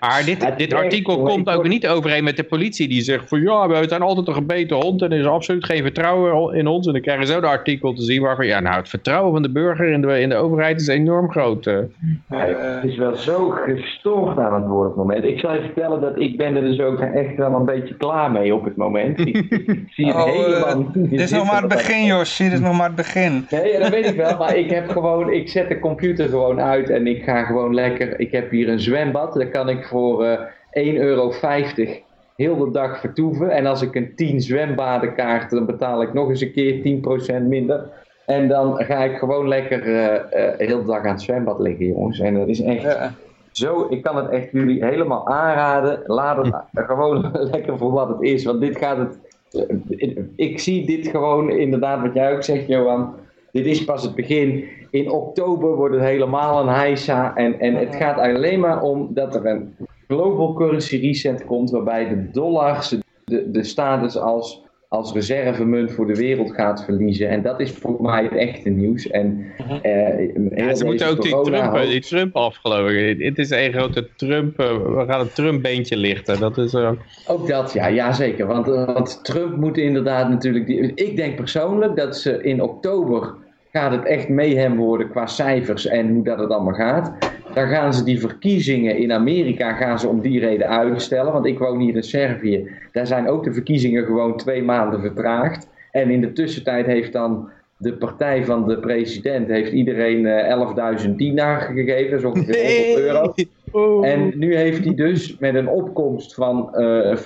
Maar dit, dit artikel komt ook niet overeen met de politie die zegt van ja, we zijn altijd een gebeten hond en er is absoluut geen vertrouwen in ons. En dan krijgen ze zo de artikel te zien waarvan ja, nou het vertrouwen van de burger in de, in de overheid is enorm groot. Uh. het is wel zo gestoord aan het worden op het moment. Ik zal je vertellen dat ik ben er dus ook echt wel een beetje klaar mee op het moment. Ik, ik zie het oh, helemaal uh, Dit is nog maar het begin Jos, dit is nog maar het begin. Nee, dat weet ik wel, maar ik heb gewoon, ik zet de computer gewoon uit en ik ga gewoon lekker, ik heb hier een zwembad, daar kan ik voor uh, 1,50 euro heel de dag vertoeven. En als ik een 10 zwembadenkaart, dan betaal ik nog eens een keer 10% minder. En dan ga ik gewoon lekker uh, uh, heel de dag aan het zwembad liggen, jongens. En dat is echt ja. zo, ik kan het echt jullie helemaal aanraden. Laat het gewoon lekker voor wat het is. Want dit gaat het, ik zie dit gewoon inderdaad wat jij ook zegt, Johan. Dit is pas het begin. In oktober wordt het helemaal een heisa. En, en het gaat alleen maar om dat er een global currency reset komt. Waarbij de dollar de, de status als, als reservemunt voor de wereld gaat verliezen. En dat is voor mij het echte nieuws. En, uh, ja, ze moeten ook die Trump, die Trump afgelopen. Het is een grote Trump. we gaan een Trump-beentje lichten. Dat is, uh... Ook dat, ja, ja zeker. Want, want Trump moet inderdaad natuurlijk. Die, ik denk persoonlijk dat ze in oktober gaat het echt mayhem worden qua cijfers en hoe dat het allemaal gaat. Dan gaan ze die verkiezingen in Amerika gaan ze om die reden uitstellen. Want ik woon hier in Servië. Daar zijn ook de verkiezingen gewoon twee maanden vertraagd. En in de tussentijd heeft dan de partij van de president heeft iedereen uh, 11.000 dinar gegeven, dat is ongeveer 100 euro. Oh. En nu heeft hij dus met een opkomst van uh, 50%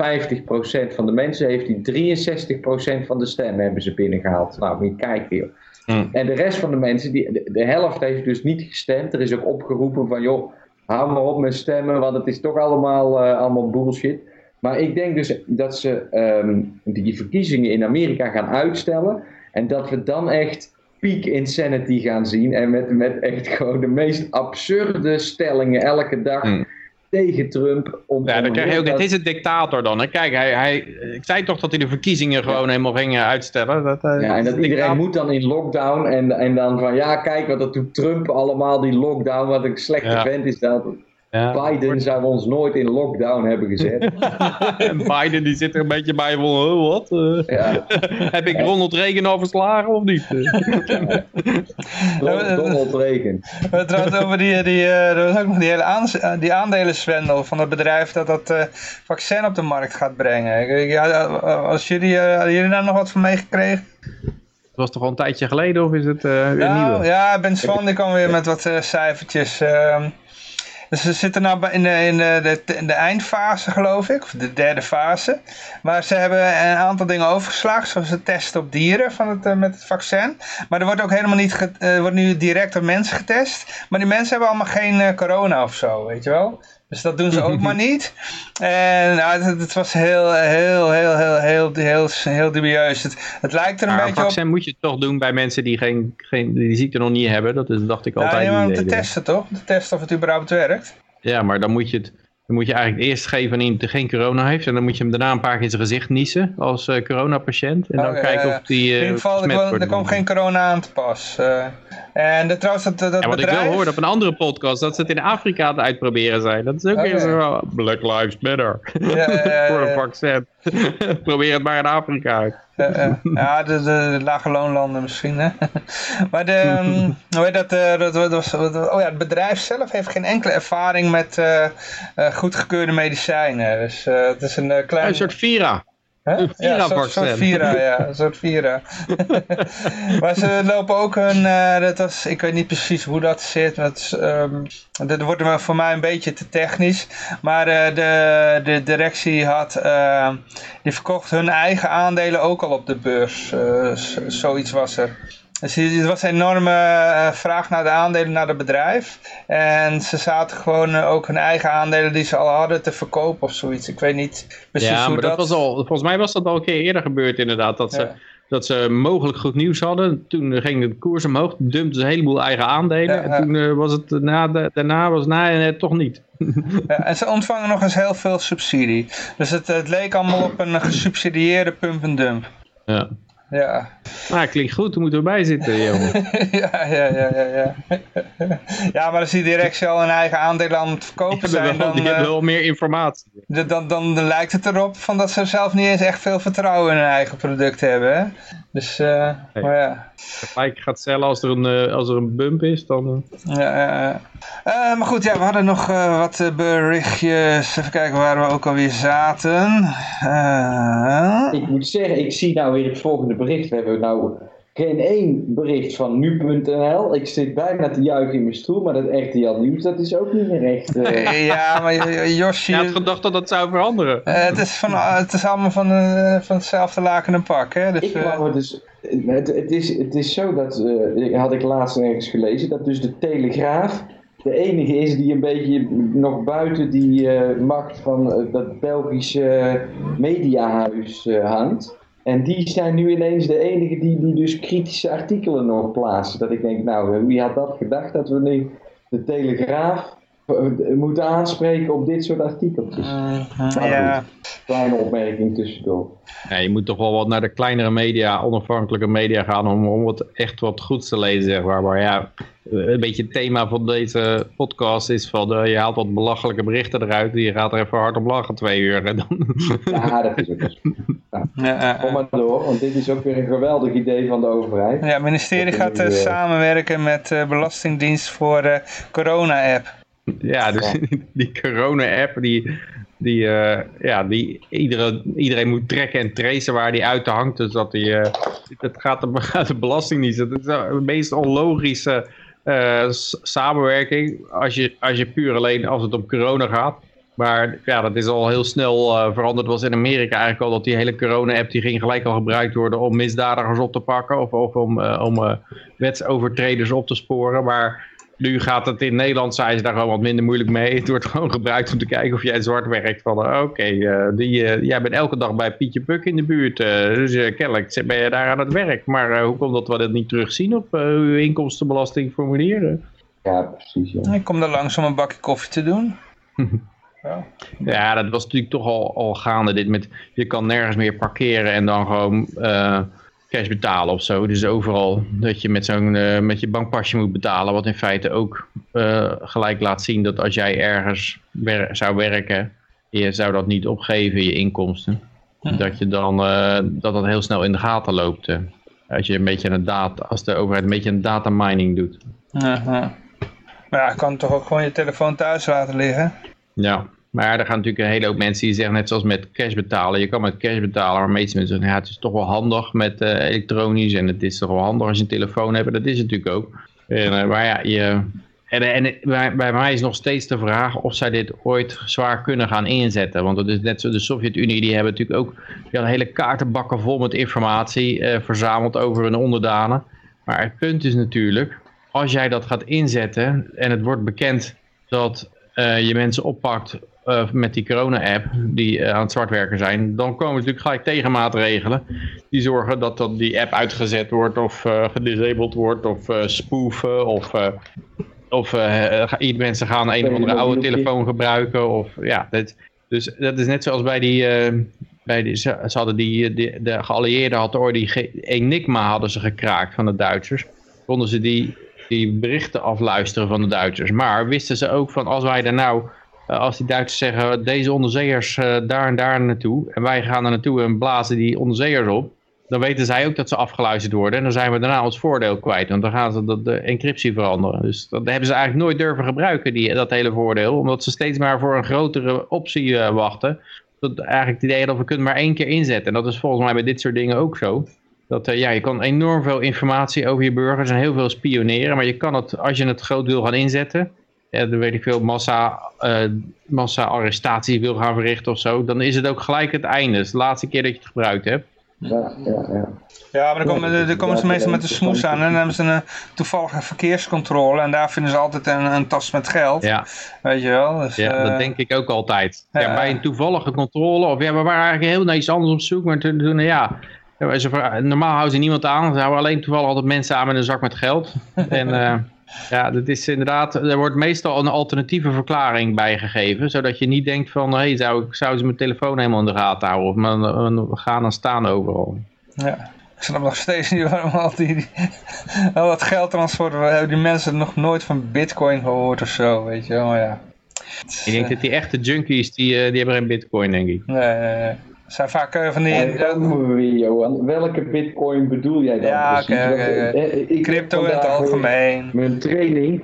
van de mensen, heeft hij 63% van de stemmen hebben ze binnengehaald. Nou, moet je kijken joh. Hmm. En de rest van de mensen, die, de, de, helft heeft dus niet gestemd. Er is ook opgeroepen van, joh, hou maar op met stemmen, want het is toch allemaal, uh, allemaal bullshit. Maar ik denk dus dat ze um, die verkiezingen in Amerika gaan uitstellen. En dat we dan echt peak insanity gaan zien. En met, met echt gewoon de meest absurde stellingen elke dag. Hmm tegen Trump. Om, ja, dan krijg je ook, het is een dictator dan. Hè? Kijk, hij, hij, ik zei toch dat hij de verkiezingen gewoon helemaal ging uitstellen. Dat, uh, ja, en dat iedereen moet dan in lockdown en, en dan van, ja, kijk wat dat doet Trump allemaal, die lockdown, wat een slechte ja. vent is dat. Biden zou ons nooit in lockdown hebben gezet. en Biden die zit er een beetje bij van, oh, wat? Uh, ja. heb ik Ronald Reagan al verslagen of niet? Donald Reagan. Trouwens over die, die, uh, er was ook nog die hele aans die aandelenswendel van het bedrijf dat dat uh, vaccin op de markt gaat brengen. Ja, als jullie, hadden jullie daar nog wat van meegekregen? Het was toch al een tijdje geleden of is het weer nou, nieuw? Ja, Ben Swan die kwam weer met wat cijfertjes. Dus ze zitten nou in de, in de, de, in de eindfase, geloof ik, of de derde fase. Maar ze hebben een aantal dingen overgeslagen, zoals het testen op dieren van het, uh, met het vaccin. Maar er wordt ook helemaal niet, uh, wordt nu direct op mensen getest. Maar die mensen hebben allemaal geen uh, corona of zo, weet je wel. Dus dat doen ze ook maar niet. En nou, het, het, was heel, heel, heel, heel, heel, heel, heel dubieus. Het, het lijkt er een beetje op... Een vaccin moet je toch doen bij mensen die geen, geen, die ziekte nog niet hebben. Dat is, dacht ik altijd. Ja, om te testen toch? Te testen of het überhaupt werkt. Ja, maar dan moet je het... Dan moet je eigenlijk eerst geven aan iemand die geen corona heeft. En dan moet je hem daarna een paar keer in zijn gezicht niezen als uh, coronapatiënt. En dan oh, kijken of die uh, In ieder geval, er, komt geen corona aan te pas. Uh, en de, trouwens, dat, dat wat bedrijf... ik wel hoorde op een andere podcast, dat ze het in Afrika aan het uitproberen zijn. Dat is ook oh, weer zo, Black Lives Matter. Ja, Voor een vaccin. Probeer het maar in Afrika uit. ja, de, de, lage loonlanden misschien. Hè? maar de, um, hoe heet dat, uh, dat, was, oh ja, het bedrijf zelf heeft geen enkele ervaring met uh, uh, goedgekeurde medicijnen. Dus het is een klein... Een soort Vira. Ja, een soort, Vira, ja. Een soort Vira. maar ze lopen ook een, uh, dat was, ik weet niet precies hoe dat zit. Dat, um, dat wordt voor mij een beetje te technisch. Maar uh, de, de directie had, uh, die verkocht hun eigen aandelen ook al op de beurs. zoiets was er. Dus er was een enorme uh, vraag naar de aandelen naar het bedrijf. En ze zaten gewoon uh, ook hun eigen aandelen die ze al hadden te verkopen of zoiets. Ik weet niet precies ja, hoe maar dat... was al, volgens mij was dat al een keer eerder gebeurd inderdaad. Dat, ze, dat ze mogelijk goed nieuws hadden. Toen ging de koers omhoog. Dumpten ze een heleboel eigen aandelen. Ja, en toen uh, was het na de, daarna was na toch niet. ja, en ze ontvangen nog eens heel veel subsidie. Dus het, het leek allemaal op een gesubsidieerde pump-and-dump. Ja. Ja. Nou, klinkt goed, daar moeten we bij zitten, jongen. ja, ja, ja, ja, ja. ja, maar als die directie al een eigen aandeel aan het verkopen zijn, dan... Die hebben uh, wel meer informatie. Dan, dan, dan, lijkt het erop van dat ze zelf niet eens echt veel vertrouwen in hun eigen product hebben, hè? Dus, uh, hey. maar ja. Gelijk gaat cellen als er een, uh, als er een bump is, dan... Uh... Ja, ja, ja. maar goed, ja, we hadden nog wat berichtjes. Even kijken waar we ook alweer zaten. Ik moet zeggen, ik zie nou weer het volgende bericht. We hebben nou geen één bericht van nu.nl. Ik zit bijna te juichen in mijn stoel, maar dat echte Jan Nieuws, dat is ook niet meer echt... Uh... ja, maar Josje... Je had gedacht dat dat zou veranderen. Uh, het, is van, het is allemaal van, uh, van hetzelfde laken en pak, hè? Dus, ik wou dus... Het, het, is, het is zo dat, had ik laatst ergens gelezen, dat dus de Telegraaf de enige is die een beetje nog buiten die macht van dat Belgische mediahuis hangt. En die zijn nu ineens de enige die, die dus kritische artikelen nog plaatsen. Dat ik denk, nou, wie had dat gedacht dat we nu de Telegraaf moeten aanspreken op dit soort artikeltjes. Uh, ja. Kleine opmerking tussendoor. Ja, je moet toch wel wat naar de kleinere media, onafhankelijke media gaan om, om wat, echt wat goeds te lezen, zeg maar. Maar ja, een beetje het thema van deze podcast is van, uh, je haalt wat belachelijke berichten eruit, je gaat er even hard op lachen twee uur. En dan... Ja, dat is ook ja. ja, Kom maar door, want dit is ook weer een geweldig idee van de overheid. Ja, het ministerie gaat uh, samenwerken met uh, Belastingdienst voor de corona-app. Ja, dus die corona-app die, die, uh, ja, die iedereen, iedereen moet trekken en tracen waar die uit hangt. Dus dat, die, uh, dat gaat de, de belasting niet. Dat is de meest onlogische uh, samenwerking. Als je, als je puur alleen als het om corona gaat. Maar ja, dat is al heel snel veranderd. was in Amerika eigenlijk al dat die hele corona-app... die ging gelijk al gebruikt worden om misdadigers op te pakken... of, of om, om wetsovertreders op te sporen. Maar nu gaat het in Nederland, zijn ze daar gewoon wat minder moeilijk mee. Het wordt gewoon gebruikt om te kijken of jij zwart werkt. Van oké, okay, uh, jij bent elke dag bij Pietje Puk in de buurt. Uh, dus uh, kennelijk ben je daar aan het werk. Maar hoe komt dat we dat niet terugzien op uw inkomstenbelastingformulieren? Ja, precies. Ja. Ik kom daar langs om een bakje koffie te doen. ja. ja, dat was natuurlijk toch al, al gaande. Dit met, je kan nergens meer parkeren en dan gewoon cash betalen of zo. Dus overal dat je met, zo'n uh, met je bankpasje moet betalen. Wat in feite ook uh, gelijk laat zien dat als jij ergens wer zou werken. Je zou dat niet opgeven, je inkomsten. Dat je dan uh, dat dat heel snel in de gaten loopt. als, je een beetje een data, als de overheid een beetje een data mining doet. -huh. Maar ja, kan toch ook gewoon je telefoon thuis laten liggen? Ja. Maar er gaan natuurlijk een hele hoop mensen die zeggen, net zoals met cash betalen. Je kan met cash betalen, maar meeste mensen zeggen, ja, het is toch wel handig met uh, elektronisch. En het is toch wel handig als je een telefoon hebt. Dat is het natuurlijk ook. En, uh, maar ja, je, en, en bij, mij is nog steeds de vraag of zij dit ooit zwaar kunnen gaan inzetten. Want het is net zo, de Sovjet-Unie, die hebben natuurlijk ook die hele kaartenbakken vol met informatie uh, verzameld over hun onderdanen. Maar het punt is natuurlijk, als jij dat gaat inzetten en het wordt bekend dat je mensen oppakt uh, met die corona-app die uh, aan het zwartwerken zijn, dan komen natuurlijk gelijk tegenmaatregelen die zorgen dat, dat die app uitgezet wordt of uh, gedisabled wordt of spoeven of, of mensen gaan een of andere oude telefoon gebruiken. Of, ja, dat, dus dat is net zoals bij die, bij die ze, hadden die, de geallieerden hadden ooit die Enigma hadden ze gekraakt van de Duitsers. Konden ze die, die berichten afluisteren van de Duitsers. Maar wisten ze ook van als wij daar nou als die Duitsers zeggen, deze onderzeeërs uh, daar en daar naartoe. En wij gaan er naartoe en blazen die onderzeeërs op. Dan weten zij ook dat ze afgeluisterd worden. En dan zijn we daarna ons voordeel kwijt. Want dan gaan ze de, de encryptie veranderen. Dus dat hebben ze eigenlijk nooit durven gebruiken, die, dat hele voordeel. Omdat ze steeds maar voor een grotere optie uh, wachten. Dat eigenlijk het idee dat we kunnen maar één keer inzetten. En dat is volgens mij bij dit soort dingen ook zo. Dat, ja, je kan enorm veel informatie over je burgers en heel veel spioneren. Maar je kan het, als je het groot wil gaan inzetten ja, dan weet ik veel, massa, uh, massa arrestatie wil gaan verrichten of zo, dan is het ook gelijk het einde. Het is de laatste keer dat je het gebruikt hebt. Ja, ja, ja. Ja, maar dan komen, dan komen ze meestal met de smoes aan en dan hebben ze een toevallige verkeerscontrole en daar vinden ze altijd een, een tas met geld. Ja. Weet je wel. Dus, ja, uh, dat denk ik ook altijd. Ja, ja, bij een toevallige controle, of ja, we waren eigenlijk heel naar iets anders op zoek, maar toen, toen ja, normaal houden ze niemand aan, ze houden alleen toevallig altijd mensen aan met een zak met geld. en... Uh, Ja, dat is inderdaad, er wordt meestal een alternatieve verklaring bijgegeven, zodat je niet denkt van, hé, hey, zou, zou ze mijn telefoon helemaal in de gaten houden, of we gaan dan staan overal. Ja, ik snap nog steeds niet waarom al die, die al dat geldtransport, we hebben die mensen nog nooit van bitcoin gehoord of zo, weet je wel, ja. Ik denk dat die echte junkies, die, die hebben geen bitcoin, denk ik. Nee, nee, nee zijn vaak uh, van die... En we weer, Johan. Welke bitcoin bedoel jij dan ja, precies? Oké, oké. Crypto in het algemeen. Mijn training,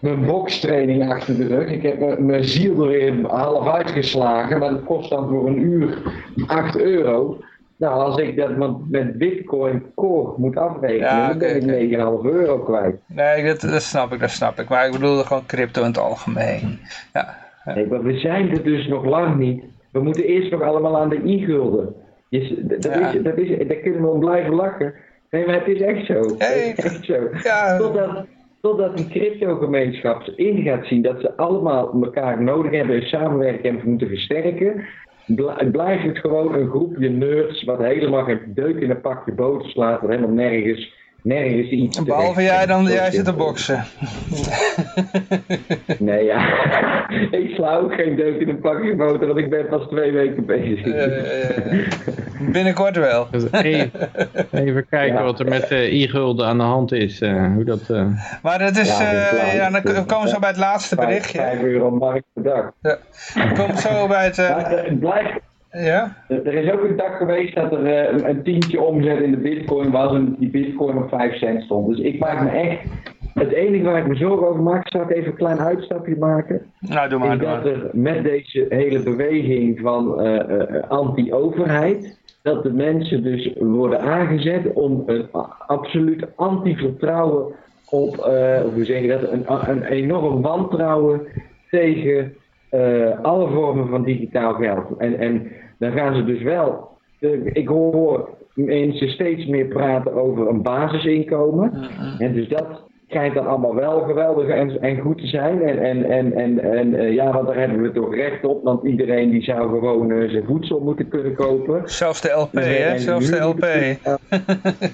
mijn bokstraining achter de rug. Ik heb mijn ziel er weer half uitgeslagen, maar dat kost dan voor een uur 8 euro. Nou, als ik dat met bitcoin core moet afrekenen, ja, dan ben ik 9,5 euro kwijt. Nee, dat, dat snap ik, dat snap ik. Maar ik bedoelde gewoon crypto in het algemeen. Ja. Nee, maar we zijn er dus nog lang niet. We moeten eerst nog allemaal aan de i-gulden. Dat, ja. is, dat is, daar kunnen we om blijven lachen. Nee, maar het is echt zo. Hey, is echt zo. Ja. Totdat, totdat die crypto-gemeenschap in gaat zien dat ze allemaal elkaar nodig hebben en samenwerken en moeten versterken, blijft het gewoon een groepje nerds wat helemaal geen deuk in een pakje boter slaat, wat helemaal nergens nergens iets Behalve jij dan, jij zit te boksen. nee, ja. ik sla ook geen deuk in een pakje motor, want ik ben pas twee weken bezig. Binnenkort wel. Dus even, even, kijken ja. wat er met uh, i-gulden aan de hand is. Uh, hoe dat, uh... Maar dat is, ja, ja, dan komen we zo bij het laatste berichtje. 5 euro markt per dag. Ja. Komen we zo bij het... Maar, het blijft ja? Er is ook een dag geweest dat er uh, een tientje omzet in de bitcoin was en die bitcoin op 5 cent stond. Dus ik maak me echt Het enige waar ik me zorgen over maak, zal ik even een klein uitstapje maken. Nou, doe maar. is dat er met deze hele beweging van eh, eh, anti-overheid, dat de mensen dus worden aangezet om een absoluut anti-vertrouwen op, eh, hoe zeg je dat, een, een enorm wantrouwen tegen eh, alle vormen van digitaal geld. En, en dan gaan ze dus wel, eh, ik hoor mensen steeds meer praten over een basisinkomen. En dus dat schijnt dan allemaal wel geweldig en, en goed te zijn. En, en, en, en, en eh, ja, want daar hebben we toch recht op, want iedereen die zou gewoon eh, zijn voedsel moeten kunnen kopen. Zelfs de LP, Dus, hè? Zelfs de LP.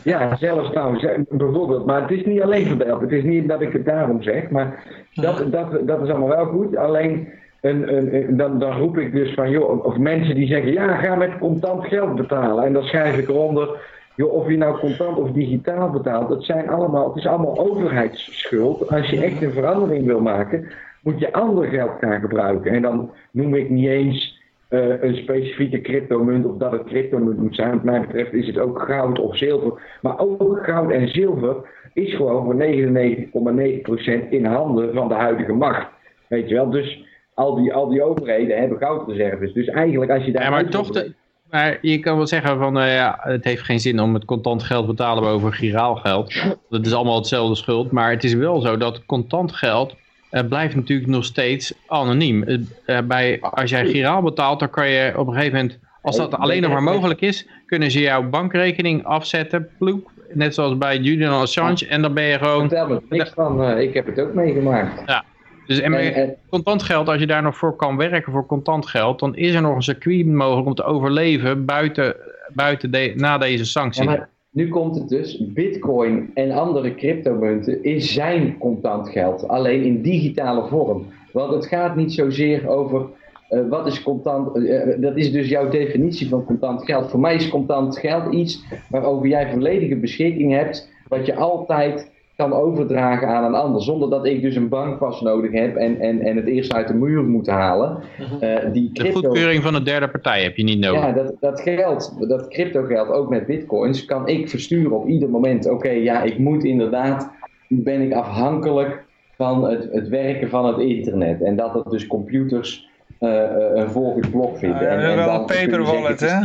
Ja, zelfs nou, bijvoorbeeld. Maar het is niet alleen voor de helft. Het is niet dat ik het daarom zeg. Maar dat, dat, dat is allemaal wel goed. Alleen, een- dan, dan roep ik dus van, joh, of mensen die zeggen, ja, ga met contant geld betalen. En dan schrijf ik eronder, joh, of je nou contant of digitaal betaalt, dat zijn allemaal, het is allemaal overheidsschuld. Als je echt een verandering wil maken, moet je ander geld gaan gebruiken. En dan noem ik niet eens eh, een specifieke cryptomunt of dat het cryptomunt moet zijn. Wat mij betreft is het ook goud of zilver. Maar ook goud en zilver is gewoon voor 99,9% in handen van de huidige macht. Weet je wel, dus al die, al die overheden hebben goudreserves. Dus eigenlijk als je daar... Ja, maar toch, de, maar je kan wel zeggen van, eh, ja, het heeft geen zin om met contant geld te betalen boven giraal geld. Dat is allemaal hetzelfde schuld, maar het is wel zo dat contant geld eh, blijft natuurlijk nog steeds anoniem. Eh, bij, als jij giraal betaalt, dan kan je op een gegeven moment, als dat alleen nog maar mogelijk is, kunnen ze jouw bankrekening afzetten, ploep, net zoals bij Julian Assange, en dan ben je gewoon... Vertel me niks van, ik heb het ook meegemaakt. Dus en met en- contant geld, als je daar nog voor kan werken voor contant geld, dan is er nog een circuit mogelijk om te overleven buiten, buiten de, na deze Ja, sanctie. maar nu komt het dus, bitcoin en andere cryptomunten is zijn contant geld, alleen in digitale vorm. Want het gaat niet zozeer over eh, wat is contant, eh, eh, dat is dus jouw definitie van contant geld. Voor mij is contant geld iets waarover jij volledige beschikking hebt, wat je altijd kan overdragen aan een ander, zonder dat ik dus een bankpas nodig heb en, en, en het eerst uit de muur moet halen. Eh, die de crypto- goedkeuring van een derde partij heb je niet nodig. ja, dat, dat geld, dat crypto geld, ook met bitcoins, kan ik versturen op ieder moment. Oké, ja, ik moet inderdaad, ben ik afhankelijk van het, het werken van het internet. En dat het dus computers eh, eh, een volgend blok vinden. Ja, en, we hebben wel dan een paper wallet, hè?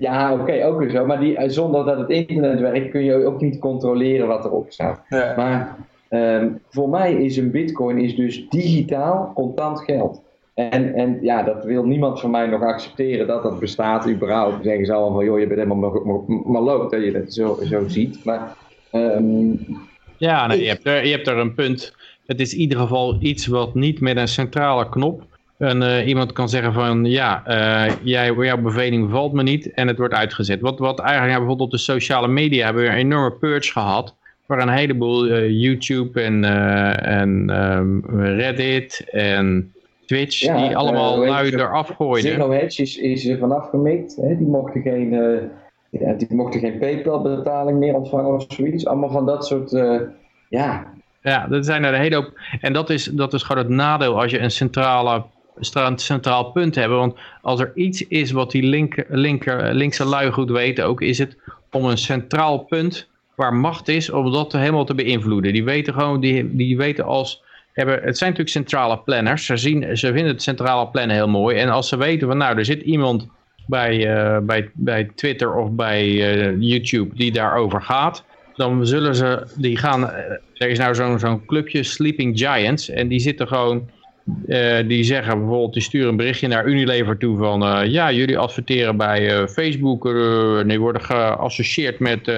Ja, oké, ook weer zo. Maar die, eh, zonder dat het internet werkt, kun je ook niet controleren wat erop staat. Ja. Maar ehm, voor mij is een bitcoin is dus digitaal contant geld. En, en ja, dat wil niemand van mij nog accepteren dat dat bestaat überhaupt. Dan zeggen ze allemaal van, joh, je bent helemaal ma- ma- maloot dat je dat zo, zo ziet. Maar ehm, Ja, nee, je, hebt er, je hebt er een punt. Het is in ieder geval iets wat niet met een centrale knop. En, eh, iemand kan zeggen van ja, eh, jij, jouw beveling valt me niet en het wordt uitgezet. Wat, wat eigenlijk ja, bijvoorbeeld op de sociale media hebben we een enorme purge gehad. Waar een heleboel eh, YouTube en, en ehm, Reddit en Twitch Ja, die allemaal lui eraf gooiden. Zero Hedge is, is er vanaf gemikt. Hè? Die, mochten geen, ja, die mochten geen PayPal-betaling meer ontvangen of zoiets. Allemaal van dat soort, ja, Ja, dat zijn er een hele hoop. En dat is, dat is gewoon het nadeel als je een centrale, centraal punt hebt. Want als er iets is wat die linker, linker, linkse lui goed weten ook, is het om een centraal punt waar macht is, om dat helemaal te beïnvloeden. Die weten gewoon, die, die weten als... Hebben, het zijn natuurlijk centrale planners. Ze, zien, ze vinden het centrale plannen heel mooi. En als ze weten van nou, er zit iemand bij, eh, bij, bij Twitter of bij eh, YouTube die daarover gaat dan zullen ze, die gaan, eh, er is nou zo'n zo'n clubje Sleeping Giants en die zitten gewoon, eh, die zeggen bijvoorbeeld, die sturen een berichtje naar Unilever toe van, eh, ja, jullie adverteren bij eh, Facebook, en die worden geassocieerd met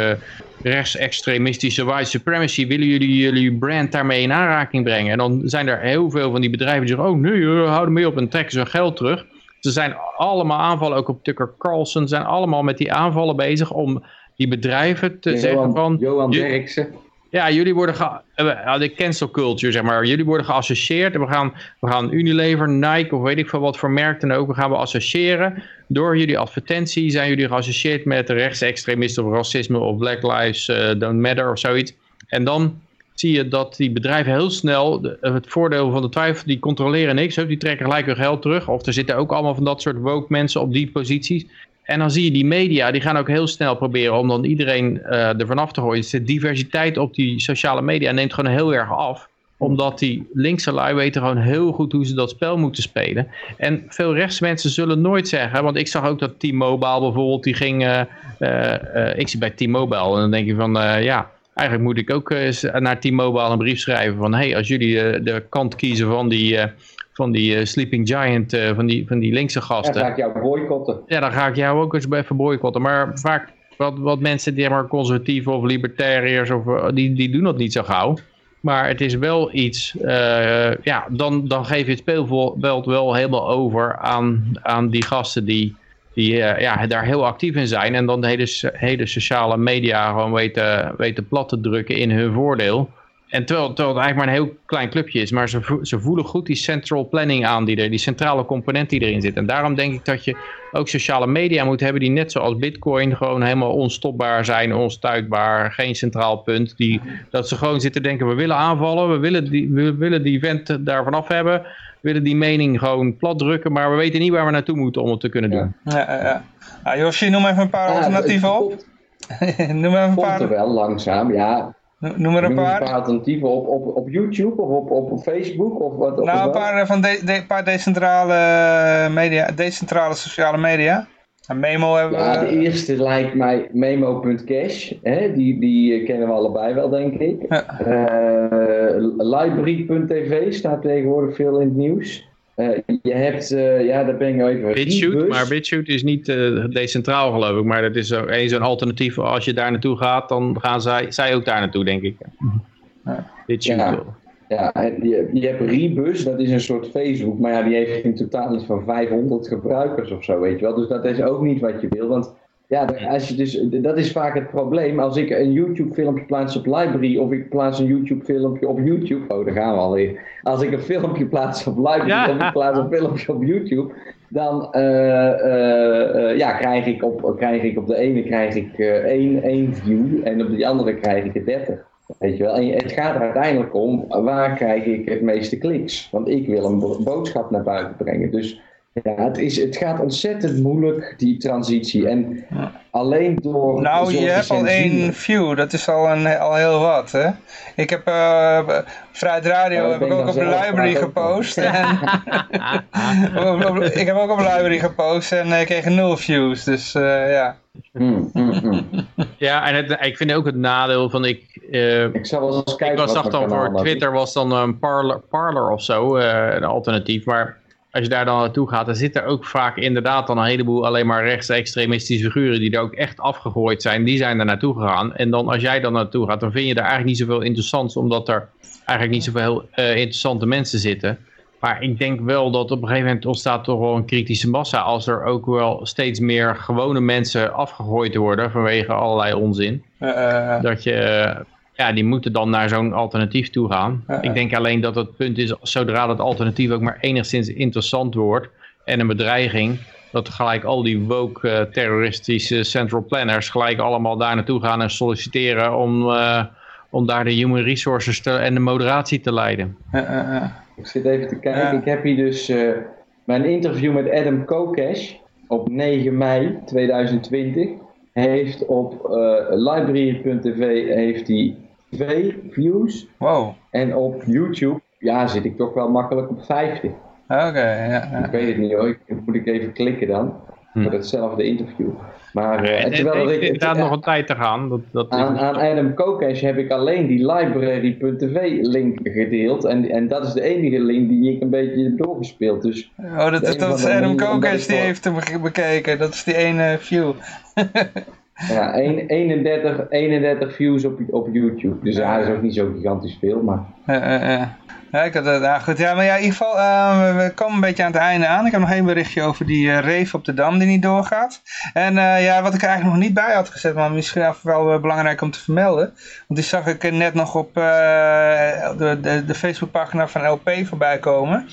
rechtsextremistische white supremacy, willen jullie jullie brand daarmee in aanraking brengen? En dan zijn er heel veel van die bedrijven die zeggen, oh nee, houden mee op en trekken ze hun geld terug. Ze zijn allemaal aanvallen, ook op Tucker Carlson, zijn allemaal met die aanvallen bezig om die bedrijven te zeggen Johan, van... Johan Derksen. Ja, jullie worden ge, eh, de cancel culture, zeg maar. Jullie worden geassocieerd. We gaan, we gaan Unilever, Nike of weet ik veel wat voor merk dan ook. We gaan we associëren. Door jullie advertentie zijn jullie geassocieerd met rechtsextremisten of racisme of Black Lives eh, Don't Matter of zoiets. En dan zie je dat die bedrijven heel snel de- het voordeel van de twijfel, die controleren niks. Die trekken gelijk hun geld terug. Of er zitten ook allemaal van dat soort woke mensen op die posities. En dan zie je die media, die gaan ook heel snel proberen om dan iedereen uh, ervan af te gooien. Dus de diversiteit op die sociale media neemt gewoon heel erg af omdat die linkse lui weten gewoon heel goed hoe ze dat spel moeten spelen. En veel rechtsmensen zullen nooit zeggen, want ik zag ook dat T-Mobile bijvoorbeeld, die ging, uh, uh, ik zit bij T-Mobile en dan denk je van, ja, eigenlijk moet ik ook eens naar T-Mobile een brief schrijven van, hey, als jullie de kant kiezen van die van die Sleeping Giant, van, die, van die linkse gasten. dan ga ik jou boycotten. Ja, dan ga ik jou ook eens even boycotten. Maar vaak, wat, wat mensen die maar conservatief of libertariërs, of, die, die doen dat niet zo gauw. Maar het is wel iets, ja, dan, dan geef je het speelveld wel helemaal over aan, aan die gasten die, die ja, daar heel actief in zijn. En dan de hele, hele sociale media gewoon weten, weten plat te drukken in hun voordeel. En terwijl, terwijl het eigenlijk maar een heel klein clubje is. Maar ze, ze voelen goed die central planning aan, die, er, die centrale component die erin zit. En daarom denk ik dat je ook sociale media moet hebben die net zoals bitcoin gewoon helemaal onstopbaar zijn, onstuitbaar, geen centraal punt. Die, dat ze gewoon zitten denken, we willen aanvallen, we willen die, we willen die vent daarvan af hebben. We willen die mening gewoon plat drukken, maar we weten niet waar we naartoe moeten om het te kunnen doen. Ja, ja, ja. Nou, Yoshi, noem even een paar alternatieven op. noem even een paar. Komt er wel langzaam, ja. Noem er een paar. alternatieven op, op, op YouTube of op, op Facebook of wat? Nou, een paar, eh, van de, de, paar decentrale, media, decentrale sociale media. Memo hebben we... Ja, de eerste lijkt mij memo.cash. Die, die eh, kennen we allebei wel, denk ik. Ja. Uh, library.tv staat tegenwoordig veel in het nieuws. Uh, je hebt, uh, ja, daar ben ik nou even... BitChute, maar BitChute is niet uh, decentraal geloof ik, maar dat is een zo'n alternatief. Als je daar naartoe gaat, dan gaan zij, zij ook daar naartoe, denk ik. BitChute. Ja, ja je, je hebt Rebus, dat is een soort Facebook, maar ja, die heeft in totaal iets van 500 gebruikers of zo, weet je wel. Dus dat is ook niet wat je wil, want ja, als je dus, dat is vaak het probleem. Als ik een YouTube filmpje plaats op Library of ik plaats een YouTube filmpje op YouTube. Oh, daar gaan we alweer. Als ik een filmpje plaats op Library of ik plaats een filmpje op YouTube. Dan uh, uh, ja, krijg, ik op, krijg ik op de ene krijg ik één, één view en op de andere krijg ik er 30. Weet je wel? En het gaat er uiteindelijk om waar krijg ik het meeste kliks. Want ik wil een boodschap naar buiten brengen. Dus ja, het, is, het gaat ontzettend moeilijk, die transitie. En alleen door... Nou, je hebt al één view, dat is al, een, al heel wat, hè? Ik heb uh, Vrijheid Radio heb ik ook op de library gepost. En ik heb ook op de library gepost en ik kreeg nul views, dus uh, ja. Mm, mm, mm. Ja, en het, ik vind ook het nadeel van ik... Uh, ik zal wel eens kijken Ik was, zag dan voor Twitter was dan een parlor, parlor of zo, een alternatief, maar als je daar dan naartoe gaat, dan zit er ook vaak inderdaad dan een heleboel alleen maar rechtsextremistische figuren die er ook echt afgegooid zijn. Die zijn er naartoe gegaan. En dan als jij dan naartoe gaat, dan vind je daar eigenlijk niet zoveel interessants, omdat er eigenlijk niet zoveel uh, interessante mensen zitten. Maar ik denk wel dat op een gegeven moment ontstaat toch wel een kritische massa als er ook wel steeds meer gewone mensen afgegooid worden vanwege allerlei onzin. Uh, dat je ja, die moeten dan naar zo'n alternatief toe gaan. Ik denk alleen dat het punt is, zodra dat alternatief ook maar enigszins interessant wordt en een bedreiging, dat gelijk al die woke uh, terroristische central planners gelijk allemaal daar naartoe gaan en solliciteren om, uh, om daar de human resources te, en de moderatie te leiden. Ik zit even te kijken, ik heb hier dus uh, mijn interview met Adam Kokesh op 9 mei 2020 heeft op library.tv heeft hij views. Wow. En op YouTube, ja, zit ik toch wel makkelijk op 50. Oké, ja, ja, Ik weet het niet hoor, ik, moet ik even klikken dan. Hm. Voor hetzelfde interview. Maar uh, het, terwijl het, ik, het, nog een tijd te gaan. Dat, dat aan, aan Adam Kokesh heb ik alleen die library.tv link gedeeld. En, en dat is de enige link die ik een beetje heb doorgespeeld. Dus oh, dat, dat is Adam Kokesh die heeft hem bekeken. Dat is die ene view. Ja, 31, 31 views op, op YouTube. Dus ja, dat is ook niet zo gigantisch veel, maar... Ja, ik had, nou goed, ja, maar ja, in ieder geval, uh, we komen een beetje aan het einde aan. Ik heb nog één berichtje over die uh, reef op de Dam die niet doorgaat. En uh, ja, wat ik er eigenlijk nog niet bij had gezet, maar misschien wel belangrijk om te vermelden. Want die zag ik net nog op de, de, de Facebookpagina van LP voorbij komen.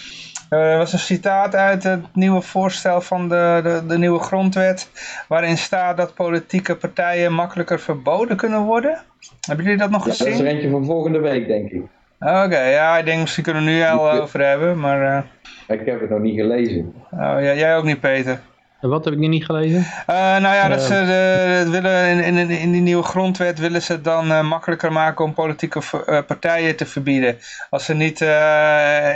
Er was een citaat uit het nieuwe voorstel van de, de, de, nieuwe grondwet, waarin staat dat politieke partijen makkelijker verboden kunnen worden. Hebben jullie dat nog gezien? dat is er eentje van volgende week, denk ik. Oké, ja, ik denk misschien kunnen we nu al over hebben, maar... Uh... Ik heb het nog niet gelezen. Oh, ja, jij ook niet, Peter? Wat heb ik nu niet gelezen? Uh, nou ja, dat ze de, willen in, in, in die nieuwe grondwet willen ze het dan uh, makkelijker maken om politieke uh, partijen te verbieden. Als ze niet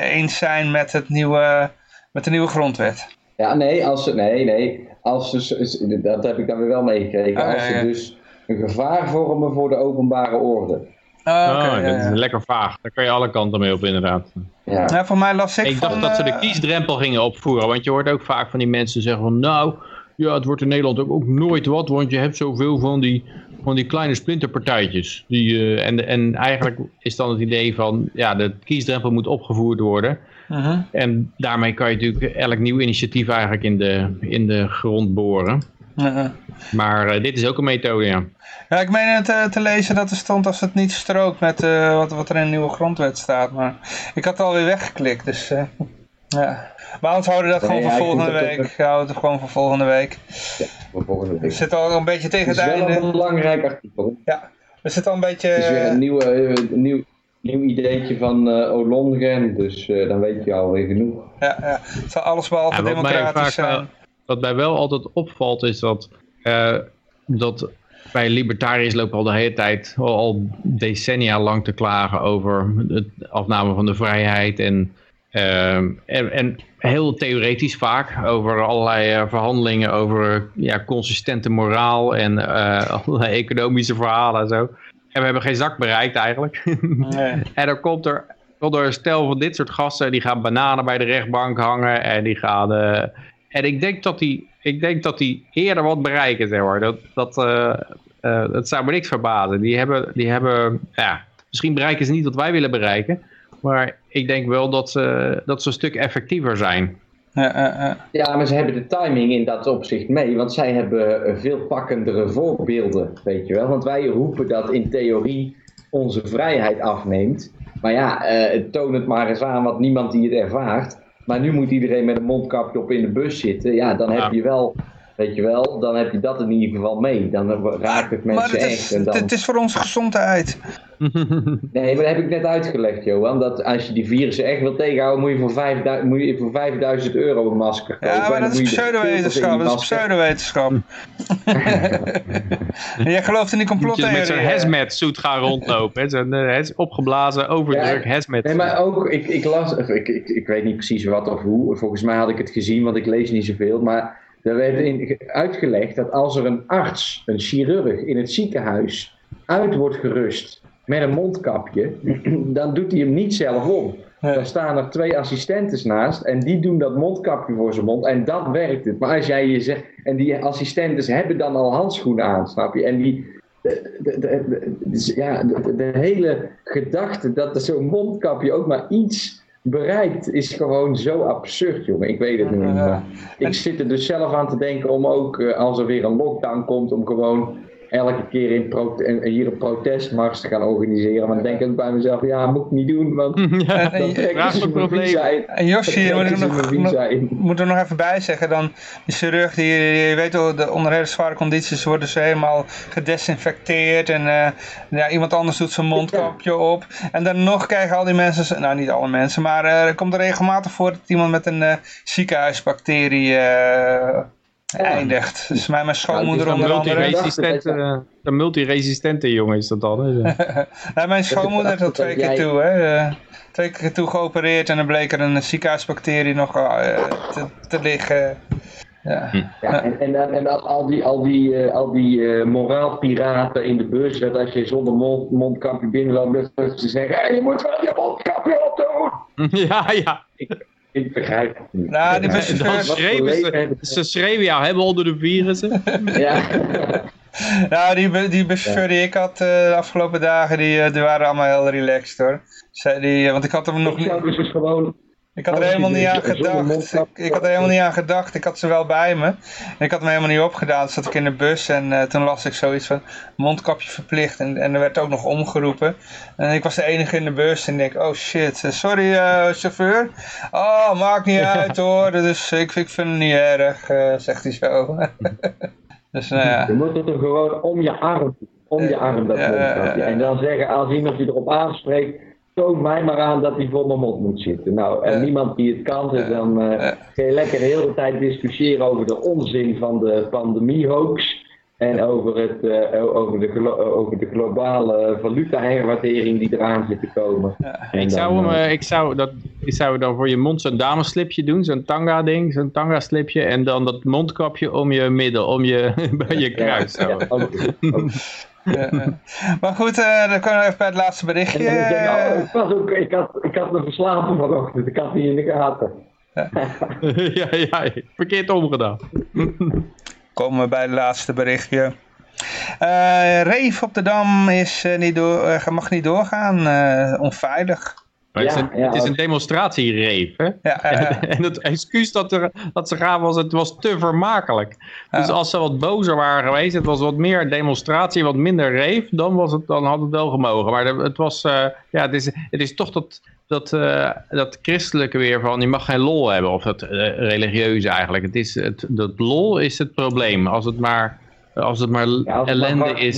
eens zijn met, het nieuwe, met de nieuwe grondwet. Ja, nee, als ze, nee, nee. Als ze, dat heb ik dan weer wel meegekregen. Oh, als ze ja. dus een gevaar vormen voor de openbare orde. Oh, oké, oh, ja, dat is ja. lekker vaag. Daar kan je alle kanten mee op inderdaad. Ja. Nou, voor mij las ik, Ik van... dacht dat ze de eh, kiesdrempel gingen opvoeren. Want je hoort ook vaak van die mensen zeggen van... Nou, ja, het wordt in Nederland ook, ook nooit wat. Want je hebt zoveel van die, van die kleine splinterpartijtjes. Die, eh, en, en eigenlijk is dan het idee van... Ja, de kiesdrempel moet opgevoerd worden. mhm. En daarmee kan je natuurlijk elk nieuw initiatief eigenlijk in de, in de grond boren. Ja. Maar eh, dit is ook een methode, ja. Ja, ik meen het eh, te lezen dat er stond als het niet strookt met eh, wat, wat er in de nieuwe grondwet staat. Maar ik had het alweer weggeklikt, dus eh, ja. Maar anders houden we dat Nee, gewoon voor ja, volgende dat week. We houden het gewoon voor volgende week. Voor volgende We week. zitten al een beetje tegen Het het, is wel einde. een belangrijk artikel. Ja, we zitten al een beetje... Het is weer een nieuwe, eh, nieuw, nieuw ideetje van eh Olongren, dus eh, dan weet je alweer genoeg. ja, ja. Het zal alles behalve Ja, democratisch zijn. Wat mij wel altijd opvalt is dat, eh, dat bij libertariërs lopen al de hele tijd, al, decennia lang te klagen over het afname van de vrijheid en, ehm, en, en heel theoretisch vaak over allerlei eh, verhandelingen over ja, consistente moraal en eh, allerlei economische verhalen en zo. En we hebben geen zak bereikt eigenlijk. Nee. En dan komt er, komt er een stel van dit soort gasten, die gaan bananen bij de rechtbank hangen en die gaan... eh, en ik denk dat die, ik denk dat die eerder wat bereiken, zeg maar. Dat, dat, eh, eh, dat zou me niks verbazen. Die hebben, die hebben, ja, misschien bereiken ze niet wat wij willen bereiken, maar ik denk wel dat ze, dat ze een stuk effectiever zijn. Ja, maar ze hebben de timing in dat opzicht mee, want zij hebben veel pakkendere voorbeelden, weet je wel. Want wij roepen dat in theorie onze vrijheid afneemt. Maar ja, eh, toon het maar eens aan, want niemand die het ervaart. Maar nu moet iedereen met een mondkapje op in de bus zitten. Ja, dan Ja. heb je wel, weet je wel, dan heb je dat in ieder geval mee. Dan raakt het Maar mensen het echt. En dan... het is voor onze gezondheid. Nee, maar dat heb ik net uitgelegd, Johan. Dat als je die virussen echt wil tegenhouden, moet je voor, 5000, moet je voor 5000 euro een masker kopen. Ja, maar dat is pseudowetenschap. Dat is pseudowetenschap. Jij gelooft in die Moet je met zo'n complottheorie. hazmat suit gaan rondlopen. hè, Zo'n eh, opgeblazen, overdruk Ja, hazmat Nee, maar ook, ik, ik las, ik, ik, ik weet niet precies wat of hoe. Volgens mij had ik het gezien, want ik lees niet zoveel. Maar er werd in, uitgelegd dat als er een arts, een chirurg in het ziekenhuis uit wordt gerust met een mondkapje, dan doet hij hem niet zelf om. Daar staan er twee assistentes naast en die doen dat mondkapje voor zijn mond en dat werkt het. Maar als jij je zegt, en die assistentes hebben dan al handschoenen aan, snap je? En die, de, de, de- de- ja, de, hele gedachte dat zo'n mondkapje ook maar iets bereikt, is gewoon zo absurd, jongen. Ik weet het niet. Ja. maar Ik zit er dus zelf aan te denken om ook, eh, als er weer een lockdown komt, om gewoon elke keer in pro- hier een protestmars te gaan organiseren. Maar dan denk ik bij mezelf, ja, moet ik niet doen, want Ja, En dan je- trekken vraag ze me mijn probleem. En Josje, moet moet er nog even bij zeggen, dan die chirurg, die, die weet wel, de, onder hele zware condities worden ze helemaal gedesinfecteerd en eh, ja, iemand anders doet zijn mondkapje op. En dan nog krijgen al die mensen, nou niet alle mensen, maar eh, er komt er regelmatig voor dat iemand met een eh, ziekenhuisbacterie eh, eindigt. Dus mij mijn schoonmoeder Nou, is onder andere. multiresistente, een multiresistente jongen is dat dan. Hè? Ja, mijn schoonmoeder al dat twee keer jij- toe, hè. eh, twee keer toe geopereerd en dan bleek er een ziekenhuisbacterie nog eh, te, te liggen. Ja. Ja, en, en, en, en al, al die, al die, eh, al die eh, moraalpiraten in de bus, dat als je zonder mond, mondkapje binnenloopt, dat ze zeggen, hey, je moet wel je mondkapje opdoen. ja, ja. Ik begrijp het niet. Nou, die Dan leven ze, ze schreven ja, hebben onder de virussen. Ja. Nou, die, die buschauffeur die ik had eh, de afgelopen dagen, die, eh, die waren allemaal heel relaxed hoor. Zij, die, eh, want ik had er nog Ik niet, dus gewoon... ik had er je helemaal niet aan gedacht. Ik, ik had er helemaal niet aan gedacht. Ik had ze wel bij me. Ik had hem helemaal niet opgedaan. Toen zat ik in de bus en eh, toen las ik zoiets van mondkapje verplicht. En, en er werd ook nog omgeroepen. En ik was de enige in de bus en ik denk, oh shit, eh, sorry eh, chauffeur. Oh, maakt niet uit hoor. Dus ik, ik vind het niet erg, zegt hij zo. dus nou ja. Je moet het er gewoon om je arm, om je arm dat mondkapje. En dan zeggen, als iemand je erop aanspreekt, toon mij maar aan dat hij voor mijn mond moet zitten. Nou, en Ja. niemand die het kan, dus dan eh Ja. kun je lekker de hele tijd discussiëren over de onzin van de pandemie-hoax. En over, het, eh, over, de, glo- over de globale valuta-herwaardering die eraan zit te komen. En Ik zou, dan, hem, eh, eh, ik, zou dat, ik zou dan voor je mond zo'n dameslipje doen, zo'n tanga ding, zo'n tanga slipje en dan dat mondkapje om je middel, om je, bij je kruis. ja, zo. ja, ook- ook. Ja, ja. Maar goed, eh, dan kunnen we even bij het laatste berichtje. ik, eh, ik, was ook, ik, had, ik had me verslapen vanochtend, ik had niet in de gaten. ja, ja, verkeerd omgedaan. komen we bij het laatste berichtje. Eh Reef op de Dam is, niet door, mag niet doorgaan, onveilig. Maar het is Ja, een, ja, het is een hè? Ja, ja, ja. En het excuus dat, er, dat ze gaan was, het was te vermakelijk. Dus Ja. als ze wat bozer waren geweest, het was wat meer demonstratie, wat minder reef, dan, was het, dan had het wel gemogen. Maar het was, eh, ja, het is, het is toch dat, dat, eh, dat christelijke weer van, je mag geen lol hebben, of dat eh, religieuze eigenlijk. Het is, het, dat lol is het probleem. Als het maar, als het maar Ja, als het maar ellende is.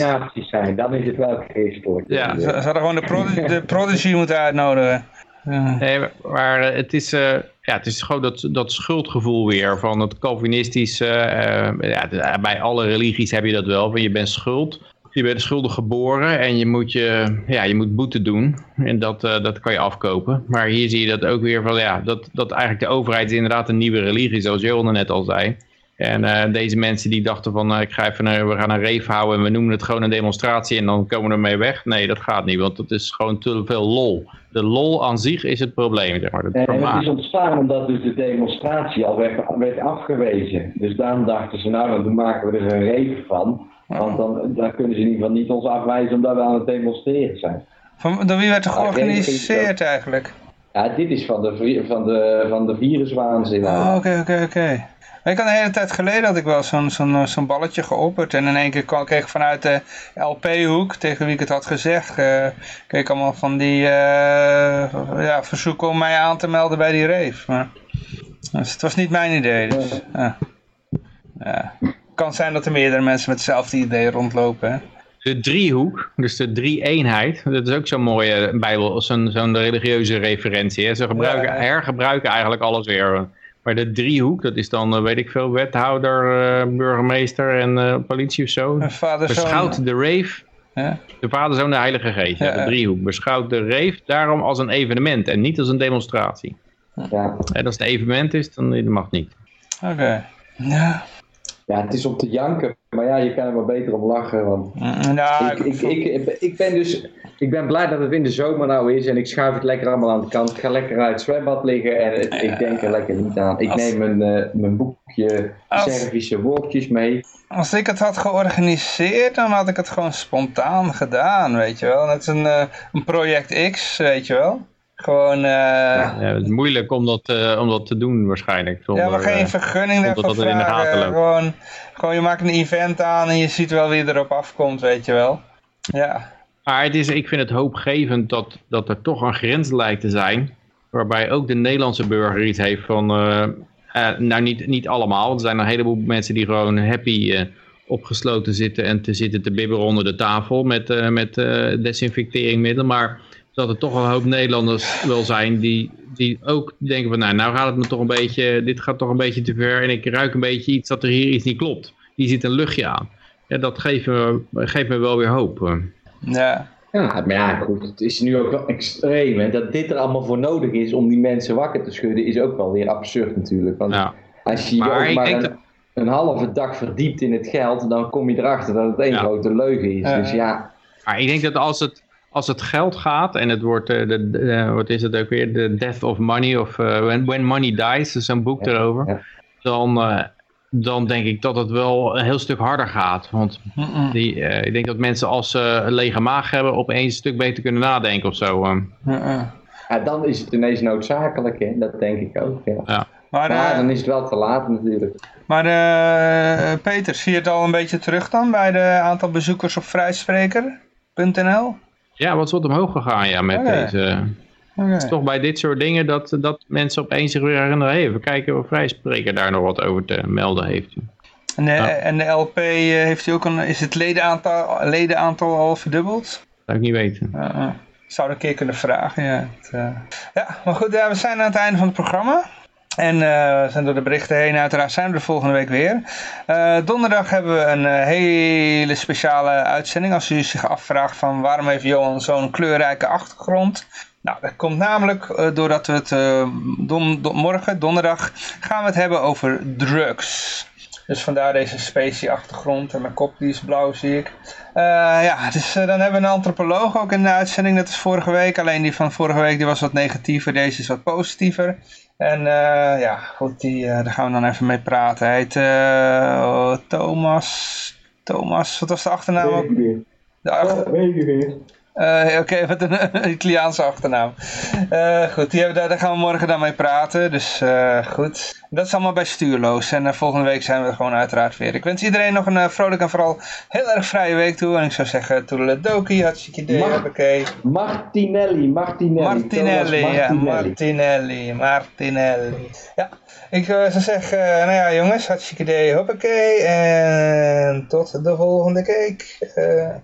zijn, dan is het wel geestelijk. Ja. Ze, ze hadden gewoon de, prodi de prodigy moeten uitnodigen. Ja. Nee, maar eh, het is, eh, ja, het is gewoon dat, dat schuldgevoel weer van het Calvinistische. eh, ja, bij alle religies heb je dat wel. Van je bent schuld. Je bent schuldig geboren en je moet, je, ja, je moet boete doen. En dat, eh, dat kan je afkopen. Maar hier zie je dat ook weer van ja, dat, dat eigenlijk de overheid is inderdaad een nieuwe religie, zoals Johan net al zei. En eh, deze mensen die dachten van eh, ik ga even naar, we gaan een reef houden en we noemen het gewoon een demonstratie en dan komen we ermee weg. Nee, dat gaat niet, want dat is gewoon te veel lol. De lol aan zich is het probleem, zeg maar. Het En, en het is ontstaan omdat dus de demonstratie al werd, werd afgewezen. Dus daarom dachten ze, nou dan maken we er een reef van. Want dan, dan kunnen ze in ieder geval niet ons afwijzen omdat we aan het demonstreren zijn. Van, door wie werd er niet, georganiseerd eigenlijk? Ja, dit is van de, van de, van de viruswaanzin. Oh, Oké, oké, oké. Ik had een hele tijd geleden had ik wel zo'n zo'n eh, zo'n balletje geopperd. En in één keer kwam, kreeg ik vanuit de LP-hoek, tegen wie ik het had gezegd, eh, kreeg ik allemaal van die eh, ja, verzoeken om mij aan te melden bij die reef. Maar, dus het was niet mijn idee. Dus. Ja. Kan zijn dat er meerdere mensen met hetzelfde idee rondlopen. Hè? De driehoek, dus de drie-eenheid, dat is ook zo'n mooie bijbel, zo'n zo'n religieuze referentie. Hè? Ze gebruiken, Ja, ja. hergebruiken eigenlijk alles weer. Maar de driehoek, dat is dan, eh, weet ik veel, wethouder, eh, burgemeester en eh, politie of zo. Beschouwt de rave, Ja? de vader, zoon, de heilige geest, ja, de driehoek. Beschouwt de rave daarom als een evenement en niet als een demonstratie. Ja. En als het evenement is, dan mag niet. Oké. Ja. Ja, het is om te janken. Maar ja, je kan er maar beter om lachen. Want Nou, ik, ik, ik, ik ben dus ik ben blij dat het in de zomer nou is en ik schuif het lekker allemaal aan de kant. Ik ga lekker uit het zwembad liggen en het- ik denk er lekker niet aan. Ik Als- neem mijn, eh, mijn boekje Als- Servische woordjes mee. Als ik het had georganiseerd, dan had ik het gewoon spontaan gedaan, weet je wel. Net als een, eh, een project X, weet je wel. Gewoon, eh, ja, Ja, het is moeilijk om dat, eh, om dat te doen waarschijnlijk. Zonder, maar geen eh, vergunning daarvoor dat het in de gaten vragen. loopt. Gewoon, gewoon, je maakt een event aan en je ziet wel wie erop afkomt, weet je wel. Ja, Maar het is, ik vind het hoopgevend dat, dat er toch een grens lijkt te zijn. Waarbij ook de Nederlandse burger iets heeft van. nou, niet, niet allemaal. Want er zijn een heleboel mensen die gewoon happy opgesloten zitten. En te zitten te bibberen onder de tafel met, met desinfecteringmiddelen. Maar dat er toch een hoop Nederlanders wel zijn die, die ook denken van. Nou, nou gaat het me toch een beetje. Dit gaat toch een beetje te ver. En ik ruik een beetje iets dat er hier iets niet klopt. Die zit een luchtje aan. Ja, dat geeft me, geeft me wel weer hoop. eh. ja. Ja, maar ja, goed, het is nu ook wel extreem. En dat dit er allemaal voor nodig is om die mensen wakker te schudden, is ook wel weer absurd natuurlijk. Want Ja. als je je Maar ook maar een, dat- een halve dag verdiept in het geld, dan kom je erachter dat het één Ja. grote leugen is. Ja. Dus ja, Maar ik denk dat als het, als het geld gaat en het wordt, eh, de, de- eh, wat is het ook weer, The Death of Money of eh, when, when Money Dies, is zo'n boek Ja, erover, ja. Dan, eh, dan denk ik dat het wel een heel stuk harder gaat. Want die, eh, ik denk dat mensen als ze een lege maag hebben opeens een stuk beter kunnen nadenken of zo. ja, dan is het ineens noodzakelijk, hè? dat denk ik ook. Ja. Maar, Maar eh, dan is het wel te laat natuurlijk. maar eh, Peter, zie je het al een beetje terug dan bij de aantal bezoekers op vrijspreker.nl? Ja, wat is wat omhoog gegaan ja, met deze... Het is toch bij dit soort dingen dat, dat mensen opeens zich weer herinneren. Hey, even kijken of Vrijspreker daar nog wat over te melden heeft. En de, en de LP eh, heeft hij ook een, is het ledenaantal, ledenaantal al verdubbeld? Dat zou ik niet weten. Uh, uh. Zou een keer kunnen vragen, ja. Het, uh... Ja, maar goed, ja, we zijn aan het einde van het programma. En uh, we zijn door de berichten heen. Uiteraard zijn we er volgende week weer. Uh, donderdag hebben we een uh, hele speciale uitzending. Als u zich afvraagt van waarom heeft Johan zo'n kleurrijke achtergrond. Nou, dat komt namelijk doordat we het don, morgen, donderdag, gaan we het hebben over drugs. Dus vandaar deze specie achtergrond en mijn kop die is blauw zie ik. Ja, dus dan hebben we een antropoloog ook in de uitzending, net als vorige week. Alleen die van vorige week die was wat negatiever, deze is wat positiever. En uh, ja, goed, die, daar gaan we dan even mee praten. Hij heet oh, Thomas, Thomas, wat was de achternaam? Ook? De achter... weet ik weer. Uh, Oké, okay, wat een Italiaanse achternaam. Uh, goed, die hebben, daar, gaan we morgen dan mee praten. Dus uh, goed. Dat is allemaal bij Stuurloos. En volgende week zijn we er gewoon uiteraard weer. Ik wens iedereen nog een vrolijk en vooral heel erg vrije week toe. En ik zou zeggen, toedeledokie, hartstikke idee. Mar okay. Martinelli, Martinelli. Martinelli, ja, Martinelli, Martinelli. Ja, ik zou zeggen, nou ja jongens, hartstikke idee, hoppakee. En tot de volgende keer.